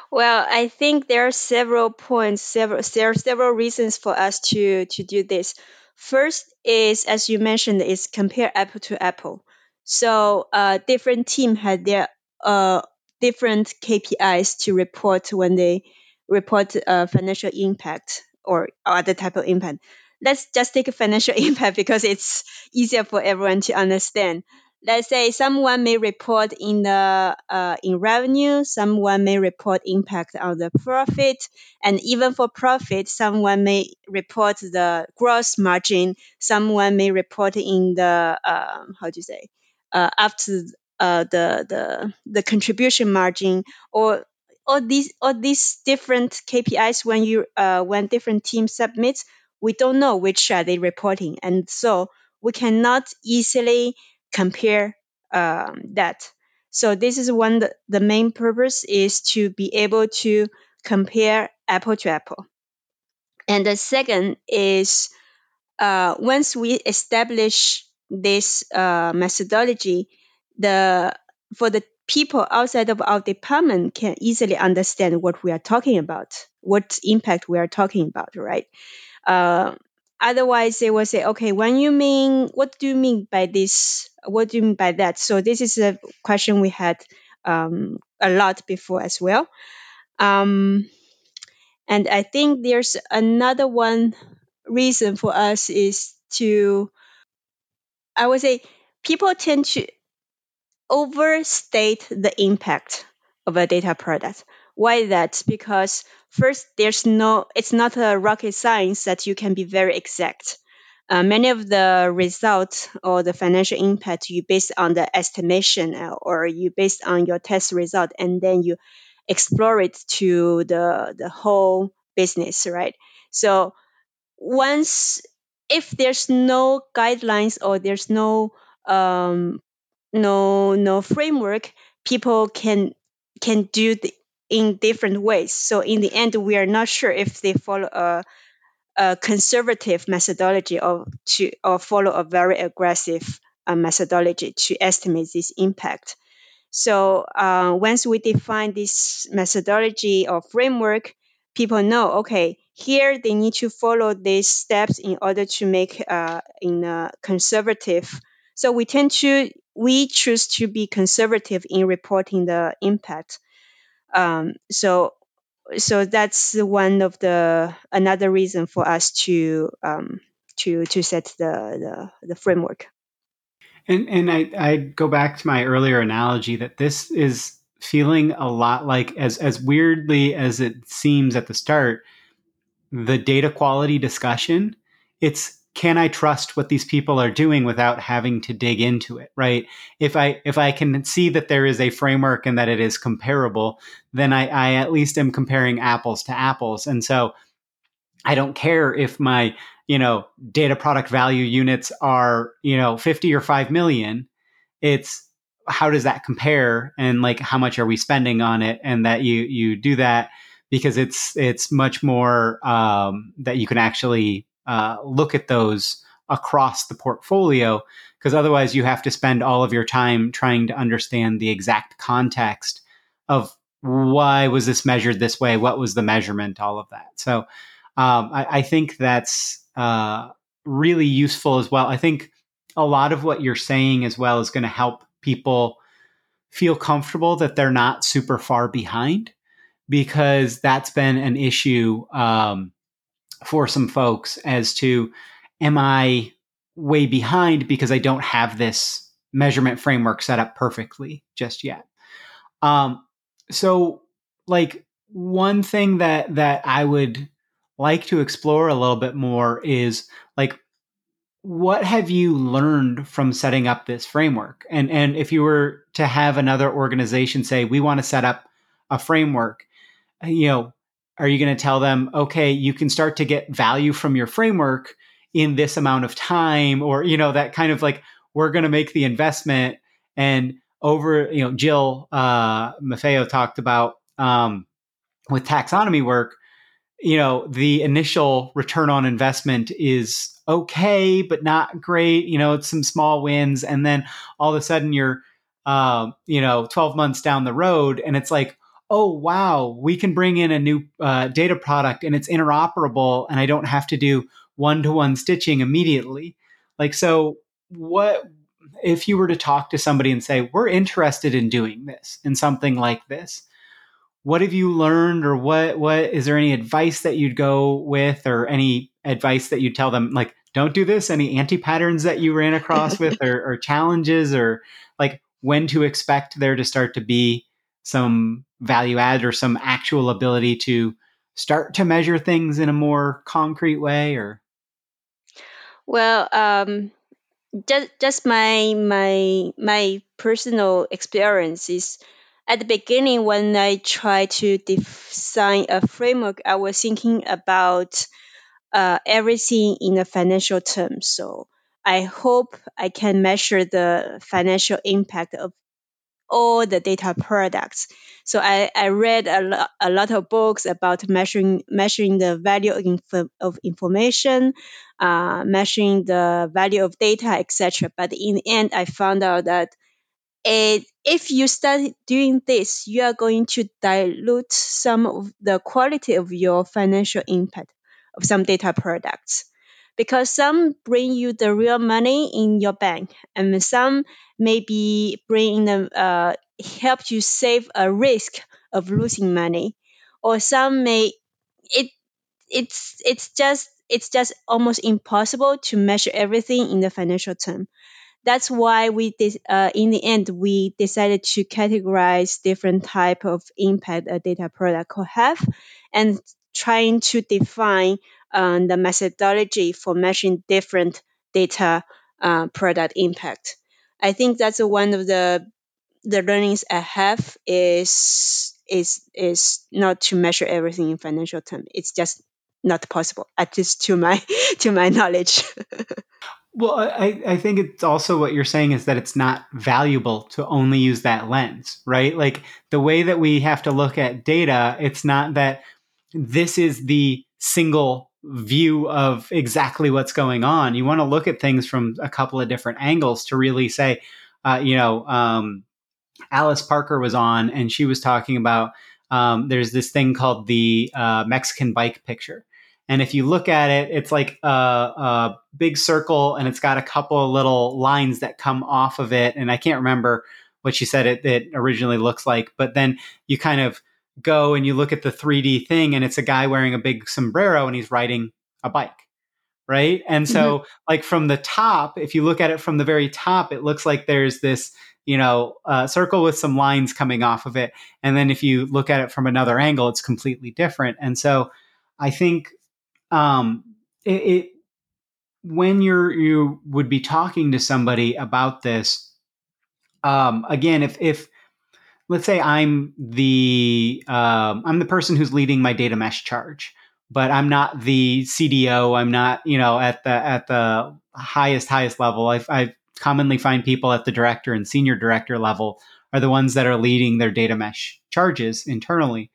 Speaker 2: Well i think there are several points several there are several reasons for us to to do this. First is as you mentioned is compare apple to apple so uh, different team had their uh, different kpis to report when they report uh, financial impact or other type of impact let's just take a financial impact because it's easier for everyone to understand. Let's say someone may report in the uh, in revenue, someone may report impact on the profit, and even for profit, someone may report the gross margin, someone may report in the um, how do you say uh, after uh, the the the contribution margin or all these all these different KPIs when you uh, when different teams submit we don't know which are they reporting, and so we cannot easily compare um, that. So this is one the, the main purpose is to be able to compare apple to apple. And the second is uh, once we establish this uh, methodology, the for the people outside of our department can easily understand what we are talking about, what impact we are talking about, right? Uh, otherwise, they will say, okay, when you mean, what do you mean by this? What do you mean by that? So this is a question we had um, a lot before as well. Um, and I think there's another one reason for us is to, I would say, people tend to overstate the impact of a data product. Why that? Because first, there's no, it's not a rocket science that you can be very exact. Uh, many of the results or the financial impact you based on the estimation uh, or you based on your test result and then you explore it to the the whole business right so once if there's no guidelines or there's no um, no no framework people can can do the, in different ways. So in the end, we are not sure if they follow a, a conservative methodology or to or follow a very aggressive uh, methodology to estimate this impact. So uh, once we define this methodology or framework, people know okay here they need to follow these steps in order to make uh, in conservative So we tend to we choose to be conservative in reporting the impact. Um, so so that's one of the another reason for us to um, to to set the, the, the framework.
Speaker 1: And and I I go back to my earlier analogy that this is feeling a lot like as as weirdly as it seems at the start, the data quality discussion. It's can I trust what these people are doing without having to dig into it, right? If I if I can see that there is a framework and that it is comparable, then I, I at least am comparing apples to apples. And so I don't care if my you know, data product value units are, you know, 50 or 5 million. It's how does that compare? And like how much are we spending on it? And that you you do that because it's it's much more um, that you can actually uh, look at those across the portfolio. Because otherwise you have to spend all of your time trying to understand the exact context of why was this measured this way? What was the measurement? All of that. So um, I, I, think that's uh, really useful as well. I think a lot of what you're saying as well is going to help people feel comfortable that they're not super far behind because that's been an issue um, for some folks as to am I way behind because I don't have this measurement framework set up perfectly just yet. Um, so like one thing that that I would like to explore a little bit more is like what have you learned from setting up this framework? And and if you were to have another organization say we want to set up a framework you know are you going to tell them okay you can start to get value from your framework in this amount of time or you know that kind of like we're going to make the investment and over you know jill uh maffeo talked about um with taxonomy work you know, the initial return on investment is okay, but not great. You know, it's some small wins. And then all of a sudden you're, uh, you know, 12 months down the road and it's like, oh, wow, we can bring in a new uh, data product and it's interoperable and I don't have to do one to one stitching immediately. Like, so what if you were to talk to somebody and say, we're interested in doing this in something like this? What have you learned or what what is there any advice that you'd go with or any advice that you tell them like don't do this? Any anti patterns that you ran across with or, or, challenges or like when to expect there to start to be some value add or some actual ability to start to measure things in a more concrete way or?
Speaker 2: Well um just just my my my personal experience is at the beginning when I tried to design a framework, I was thinking about uh, everything in a financial terms. So I hope I can measure the financial impact of all the data products. So I, I read a, lo- a lot of books about measuring measuring the value of, inf- of information, uh, measuring the value of data, etc. But in the end, I found out that and if you start doing this, you are going to dilute some of the quality of your financial impact of some data products. Because some bring you the real money in your bank, and some maybe bring them uh, help you save a risk of losing money, or some may it it's it's just it's just almost impossible to measure everything in the financial term that's why we did, uh, in the end we decided to categorize different type of impact a data product could have and trying to define um, the methodology for measuring different data uh, product impact. I think that's one of the the learnings i have is is is not to measure everything in financial terms it's just not possible at least to my to my knowledge
Speaker 1: Well, I, I think it's also what you're saying is that it's not valuable to only use that lens, right? Like the way that we have to look at data, it's not that this is the single view of exactly what's going on. You want to look at things from a couple of different angles to really say, uh, you know, um, Alice Parker was on and she was talking about um, there's this thing called the uh, Mexican bike picture And if you look at it, it's like a, a big circle and it's got a couple of little lines that come off of it. And I can't remember what she said it, it originally looks like, but then you kind of go and you look at the 3D thing and it's a guy wearing a big sombrero and he's riding a bike. Right. And so, mm-hmm. like from the top, if you look at it from the very top, it looks like there's this, you know, uh, circle with some lines coming off of it. And then if you look at it from another angle, it's completely different. And so I think um, it, it when you're you would be talking to somebody about this um, again if if let's say i'm the um, i'm the person who's leading my data mesh charge but i'm not the cdo i'm not you know at the at the highest highest level. I, I commonly find people at the director and senior director level are the ones that are leading their data mesh charges internally.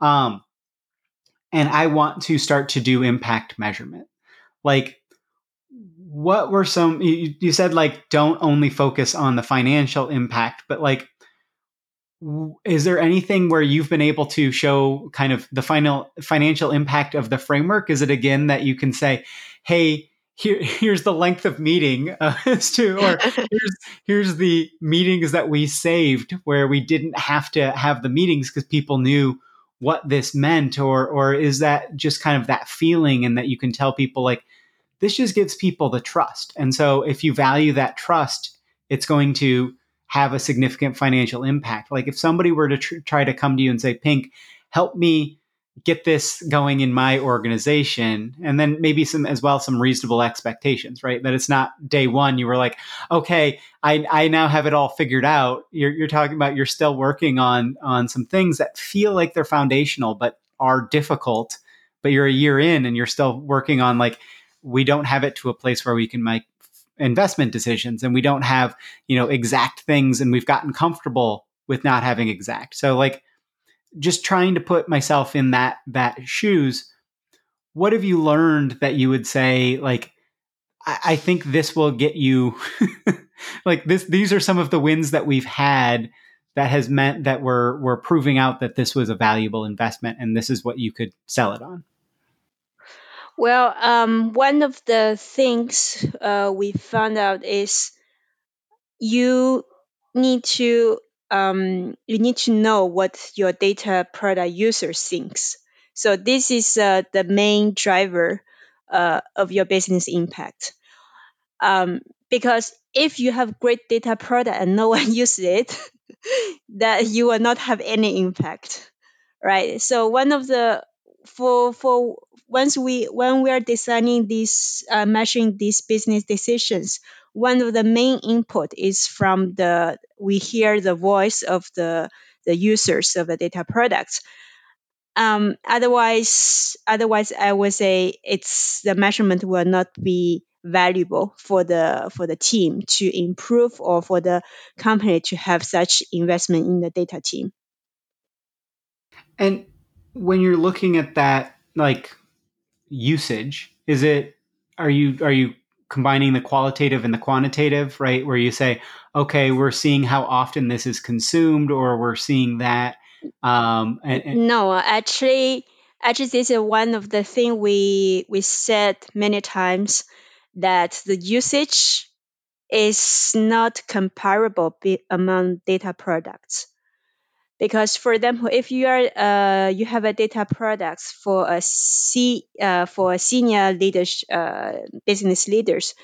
Speaker 1: Um, and I want to start to do impact measurement. Like, what were some, you, you said, like, don't only focus on the financial impact, but like, is there anything where you've been able to show kind of the final financial impact of the framework? Is it again that you can say, hey, here, here's the length of meeting uh, as to, or here's here's the meetings that we saved where we didn't have to have the meetings because people knew what this meant or or is that just kind of that feeling and that you can tell people like this just gives people the trust. And so if you value that trust it's going to have a significant financial impact. Like if somebody were to tr- try to come to you and say pink help me get this going in my organization and then maybe some as well some reasonable expectations right? That it's not day one you were like okay i i now have it all figured out. You're, you're talking about you're still working on on some things that feel like they're foundational but are difficult but you're a year in and you're still working on like we don't have it to a place where we can make investment decisions and we don't have you know exact things and we've gotten comfortable with not having exact. So like just trying to put myself in that that shoes what have you learned that you would say like I, I think this will get you like this these are some of the wins that we've had that has meant that we're we're proving out that this was a valuable investment and this is what you could sell it on?
Speaker 2: Well um, one of the things uh, we found out is you need to um, you need to know what your data product user thinks. So this is uh, the main driver uh, of your business impact. Um, because if you have great data product and no one uses it, that you will not have any impact, right? So one of the for for once we when we are designing these uh, measuring these business decisions, one of the main input is from the we hear the voice of the the users of the data products. Um, otherwise, otherwise, I would say it's the measurement will not be valuable for the for the team to improve or for the company to have such investment in the data team.
Speaker 1: And when you're looking at that, like usage, is it are you are you combining the qualitative and the quantitative, right? Where you say, okay, we're seeing how often this is consumed, or we're seeing that. Um,
Speaker 2: and, and no, actually, actually, this is one of the thing we we said many times that the usage is not comparable be, among data products because for example if you are uh, you have a data products for a C, uh, for senior leaders uh, business leaders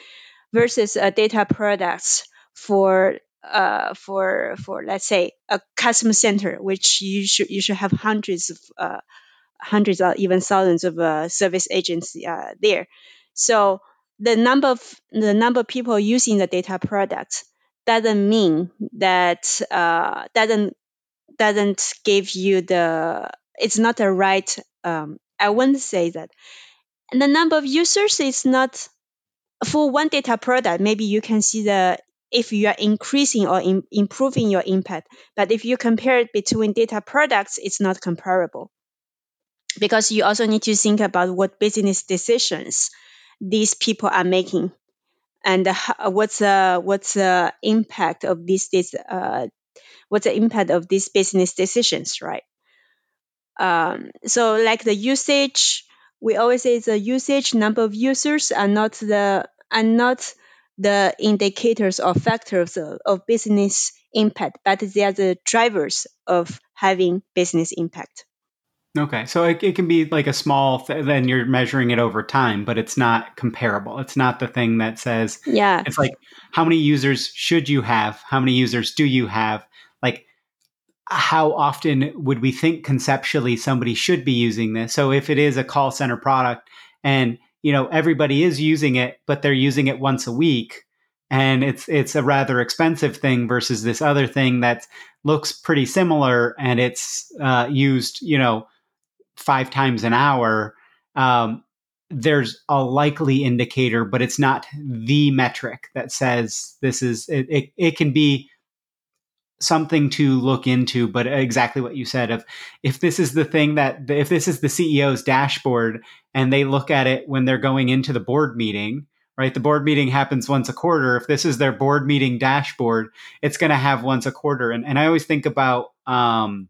Speaker 2: versus a data products for uh, for for let's say a customer center which you should you should have hundreds of uh, hundreds or even thousands of uh, service agents uh, there. So the number of the number of people using the data products doesn't mean that uh, doesn't doesn't give you the it's not a right um, i wouldn't say that. And the number of users is not for one data product maybe you can see the if you are increasing or in, improving your impact. But if you compare it between data products it's not comparable. Because you also need to think about what business decisions these people are making. And how, what's the what's the impact of this uh, what's the impact of these business decisions, right? Um, so like the usage, we always say the usage number of users are not the are not the indicators or factors of, of business impact, but they are the drivers of having business impact.
Speaker 1: Okay, so it, it can be like a small, th- then you're measuring it over time, but it's not comparable. It's not the thing that says,
Speaker 2: yeah,
Speaker 1: it's like how many users should you have? How many users do you have? Like, how often would we think conceptually somebody should be using this? So if it is a call center product and you know everybody is using it, but they're using it once a week, and it's it's a rather expensive thing versus this other thing that looks pretty similar and it's uh, used, you know five times an hour, um, there's a likely indicator, but it's not the metric that says this is, it, it, it can be something to look into but exactly what you said of if this is the thing that if this is the CEO's dashboard and they look at it when they're going into the board meeting right the board meeting happens once a quarter if this is their board meeting dashboard it's going to have once a quarter and, and i always think about um,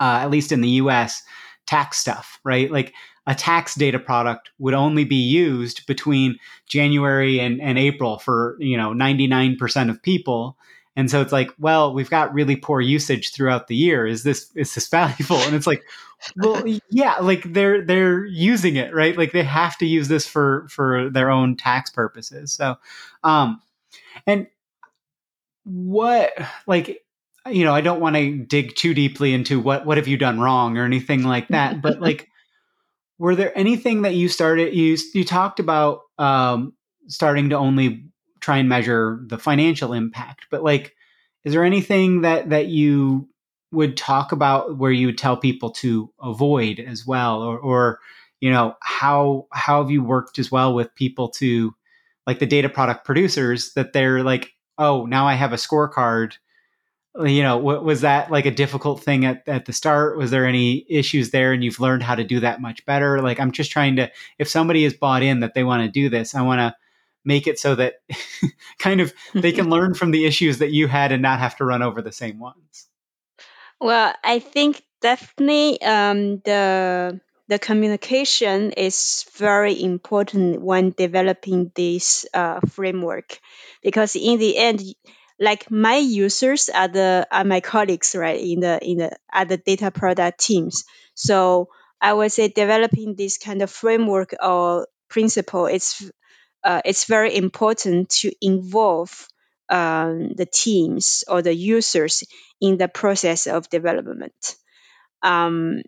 Speaker 1: uh, at least in the us tax stuff, right? Like a tax data product would only be used between January and, and April for, you know, 99% of people. And so it's like, well, we've got really poor usage throughout the year. Is this is this valuable? And it's like, well, yeah, like they're they're using it, right? Like they have to use this for for their own tax purposes. So um and what like you know, I don't want to dig too deeply into what what have you done wrong or anything like that, but like were there anything that you started you you talked about um starting to only try and measure the financial impact, but like is there anything that that you would talk about where you would tell people to avoid as well? Or or you know how how have you worked as well with people to like the data product producers that they're like oh now i have a scorecard. You know what was that like a difficult thing at, at the start? Was there any issues there and you've learned how to do that much better? Like i'm just trying to if somebody is bought in that they want to do this i want to make it so that kind of they can learn from the issues that you had and not have to run over the same ones.
Speaker 2: Well i think definitely um, the the communication is very important when developing this uh, framework because in the end like my users are the are my colleagues right in the in the at the data product teams. So i would say developing this kind of framework or principle it's uh, it's very important to involve um, the teams or the users in the process of development. Um,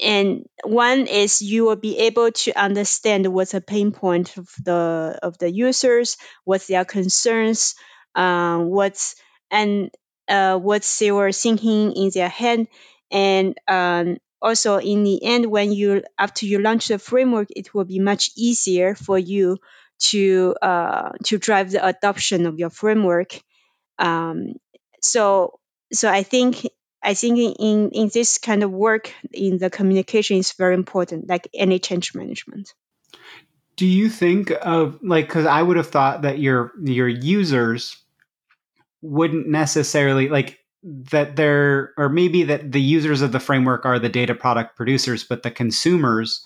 Speaker 2: and one is you will be able to understand what's the pain point of the of the users what's their concerns um, what's and uh, what they were thinking in their head. And um, also in the end when you after you launch the framework it will be much easier for you to uh, to drive the adoption of your framework. Um, so so i think i think in in this kind of work in the communication is very important like any change management.
Speaker 1: Do you think of like because i would have thought that your your users wouldn't necessarily like that they're or maybe that the users of the framework are the data product producers but the consumers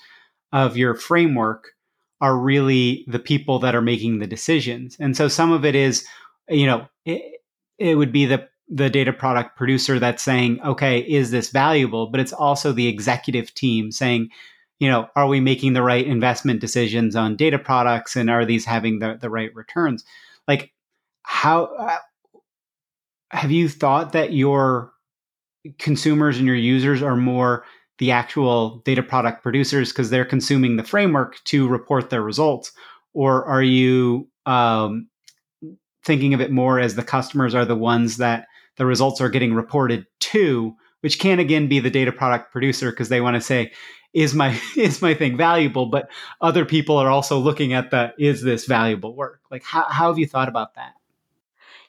Speaker 1: of your framework are really the people that are making the decisions. And so some of it is you know it, it would be the the data product producer that's saying okay is this valuable? But it's also the executive team saying you know are we making the right investment decisions on data products and are these having the, the right returns? Like how uh, have you thought that your consumers and your users are more the actual data product producers because they're consuming the framework to report their results? Or are you um, thinking of it more as the customers are the ones that the results are getting reported to which can again be the data product producer because they want to say is my is my thing valuable? But other people are also looking at the is this valuable work? Like how, how have you thought about that?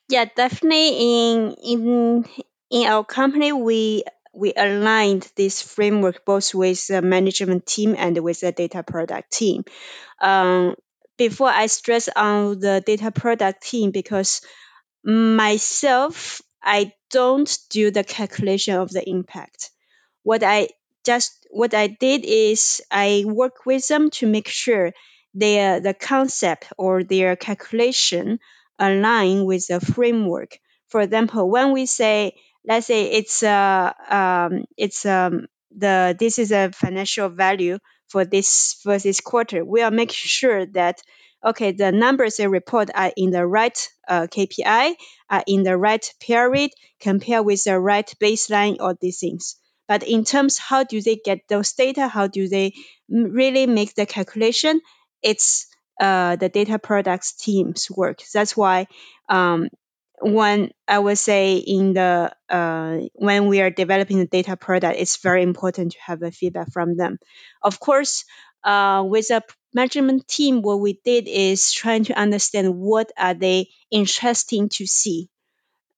Speaker 2: Yeah, definitely. In in in our company, we we aligned this framework both with the management team and with the data product team. Um, before I stress on the data product team because myself, I don't do the calculation of the impact. What I just what I did is I work with them to make sure their the concept or their calculation align with the framework. For example, when we say, let's say it's uh, um, it's um, the this is a financial value for this for this quarter, we are making sure that okay, the numbers they report are in the right uh, KPI, are in the right period, compared with the right baseline, all these things. But in terms how do they get those data? How do they really make the calculation? It's uh, the data products teams work. That's why um, when I would say in the uh, when we are developing the data product, it's very important to have a feedback from them. Of course, uh, with a management team, what we did is trying to understand what are they interesting to see,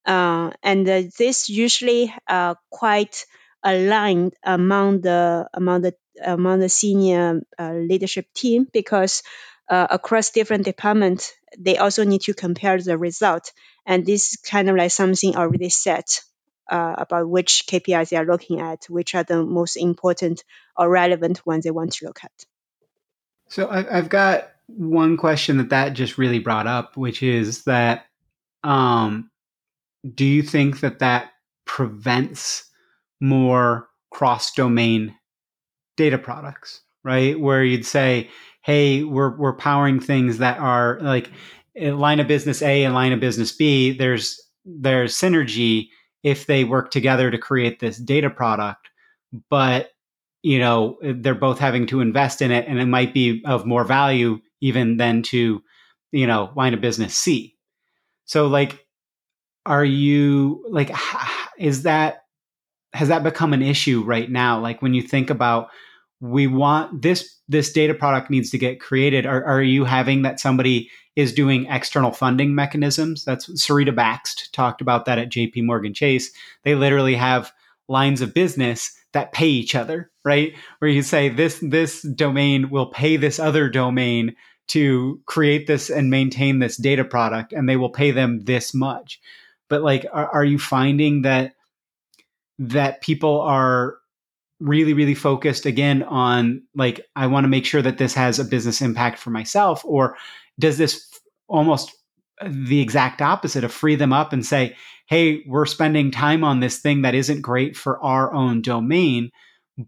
Speaker 2: uh, and uh, this usually uh, quite aligned among the among the among the senior uh, leadership team because uh, across different departments they also need to compare the result and this is kind of like something already set uh, about which KPIs they are looking at, which are the most important or relevant ones they want to look at.
Speaker 1: So I've got one question that that just really brought up, which is that um, do you think that that prevents more cross domain data products, right? Where you'd say, hey, we're, we're powering things that are like line of business A and line of business B, there's, there's synergy if they work together to create this data product. But, you know, they're both having to invest in it and it might be of more value even than to, you know, line of business C. So like, are you like, is that has that become an issue right now? Like when you think about we want this this data product needs to get created. Are, are you having that somebody is doing external funding mechanisms? That's Sarita Bakst talked about that at JP Morgan Chase. They literally have lines of business that pay each other, right? Where you say this this domain will pay this other domain to create this and maintain this data product and they will pay them this much. But like are, are you finding that that people are really really focused again on like i want to make sure that this has a business impact for myself or does this almost uh, the exact opposite of free them up and say hey we're spending time on this thing that isn't great for our own domain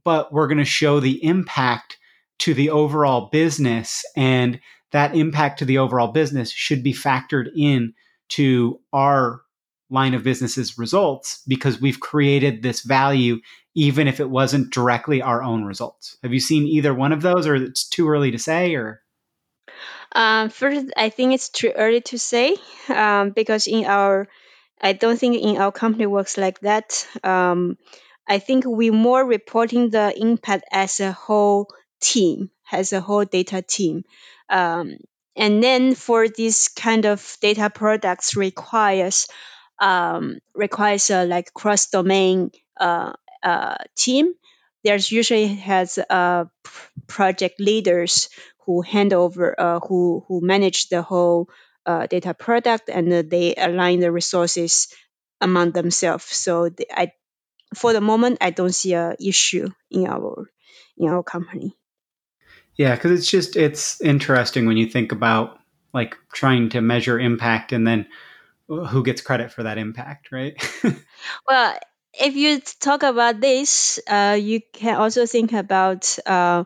Speaker 1: but we're going to show the impact to the overall business and that impact to the overall business should be factored in to our line of business's results because we've created this value even if it wasn't directly our own results. Have you seen either one of those or it's too early to say or?
Speaker 2: Um, first i think it's too early to say um, because in our i don't think in our company works like that. Um, i think we more reporting the impact as a whole team as a whole data team. Um, and then for this kind of data products requires um, requires a like cross domain uh, uh, team. There's usually has uh, project leaders who hand over uh, who who manage the whole uh, data product and they align the resources among themselves. So the, I, for the moment, I don't see a issue in our in our company.
Speaker 1: Yeah, because it's just it's interesting when you think about like trying to measure impact and then who gets credit for that impact, right?
Speaker 2: well, if you talk about this, uh, you can also think about uh,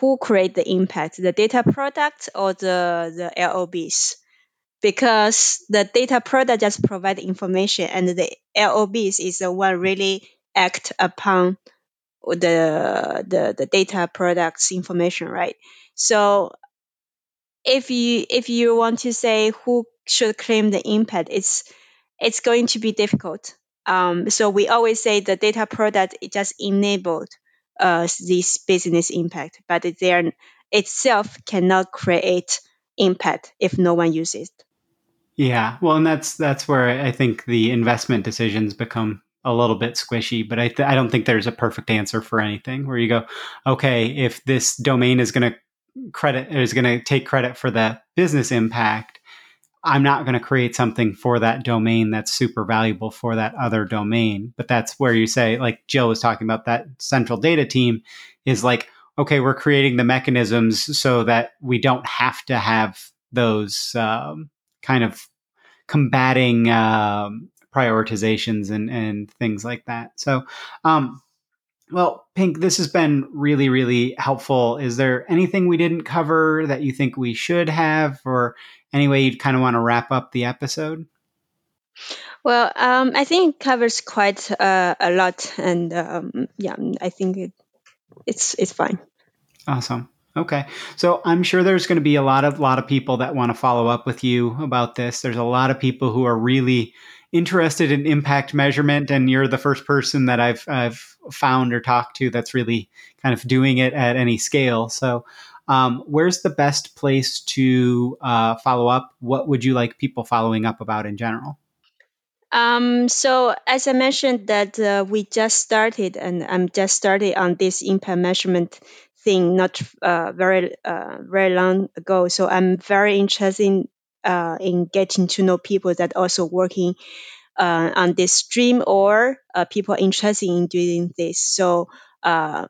Speaker 2: who create the impact, the data product or the, the LOBs. Because the data product just provide information and the LOBs is the one really act upon the, the, the data products information, right? So if you if you want to say who should claim the impact, it's it's going to be difficult. Um, so we always say the data product just enabled uh, this business impact, but they itself cannot create impact if no one uses it.
Speaker 1: Yeah, well, and that's that's where I think the investment decisions become a little bit squishy. But I th- I don't think there's a perfect answer for anything. Where you go, okay, if this domain is going to credit is going to take credit for the business impact, I'm not going to create something for that domain that's super valuable for that other domain. But that's where you say, like Jill was talking about, that central data team is like, okay, we're creating the mechanisms so that we don't have to have those um, kind of combating um, prioritizations and, and things like that. So, um, well, Pink, this has been really, really helpful. Is there anything we didn't cover that you think we should have, or any way you'd kind of want to wrap up the episode?
Speaker 2: Well, um, I think it covers quite uh, a lot, and um, yeah, I think it, it's it's fine.
Speaker 1: Awesome. Okay. So I'm sure there's going to be a lot of lot of people that want to follow up with you about this. There's a lot of people who are really interested in impact measurement, and you're the first person that I've I've found or talked to that's really kind of doing it at any scale. So, um, where's the best place to uh, follow up? What would you like people following up about in general?
Speaker 2: Um, so as I mentioned that uh, we just started and I'm just started on this impact measurement thing not uh, very uh, very long ago. So I'm very interested in uh, in getting to know people that also working uh, on this stream or uh, people interested in doing this. So uh,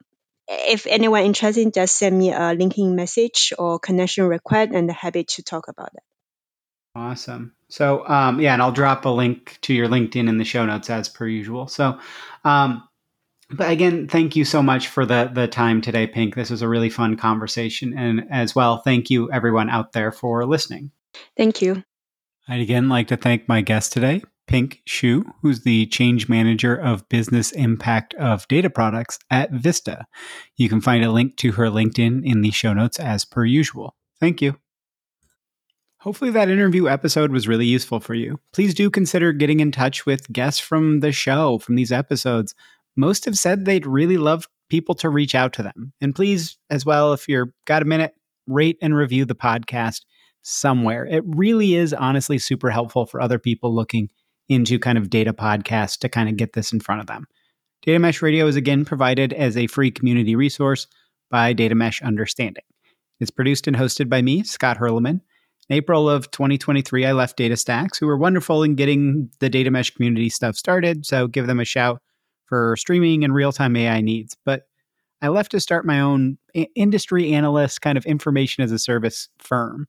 Speaker 2: if anyone interested, just send me a LinkedIn message or connection request, and happy to talk about that.
Speaker 1: Awesome. So um, yeah, and I'll drop a link to your LinkedIn in the show notes as per usual. So. Um, but again, thank you so much for the the time today, Pink. This was a really fun conversation, and as well, thank you everyone out there for listening.
Speaker 2: Thank you.
Speaker 1: I'd again like to thank my guest today, Pink Xu, who's the change manager of business impact of data products at Vista. You can find a link to her LinkedIn in the show notes as per usual. Thank you. Hopefully, that interview episode was really useful for you. Please do consider getting in touch with guests from the show, from these episodes. Most have said they'd really love people to reach out to them. And please, as well, if you're got a minute, rate and review the podcast somewhere. It really is honestly super helpful for other people looking into kind of data podcasts to kind of get this in front of them. Data Mesh Radio is again provided as a free community resource by Data Mesh Understanding. It's produced and hosted by me, Scott Hirleman. In April of 2023, I left DataStax, who were wonderful in getting the Data Mesh community stuff started, so give them a shout for streaming and real time AI needs. But I left to start my own industry analyst kind of information as a service firm.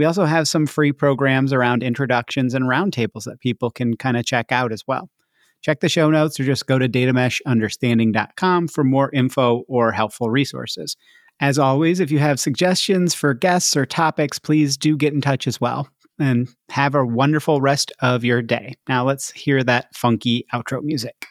Speaker 1: We also have some free programs around introductions and roundtables that people can kind of check out as well. Check the show notes or just go to datameshunderstanding.com for more info or helpful resources. As always, if you have suggestions for guests or topics, please do get in touch as well. And have a wonderful rest of your day. Now let's hear that funky outro music.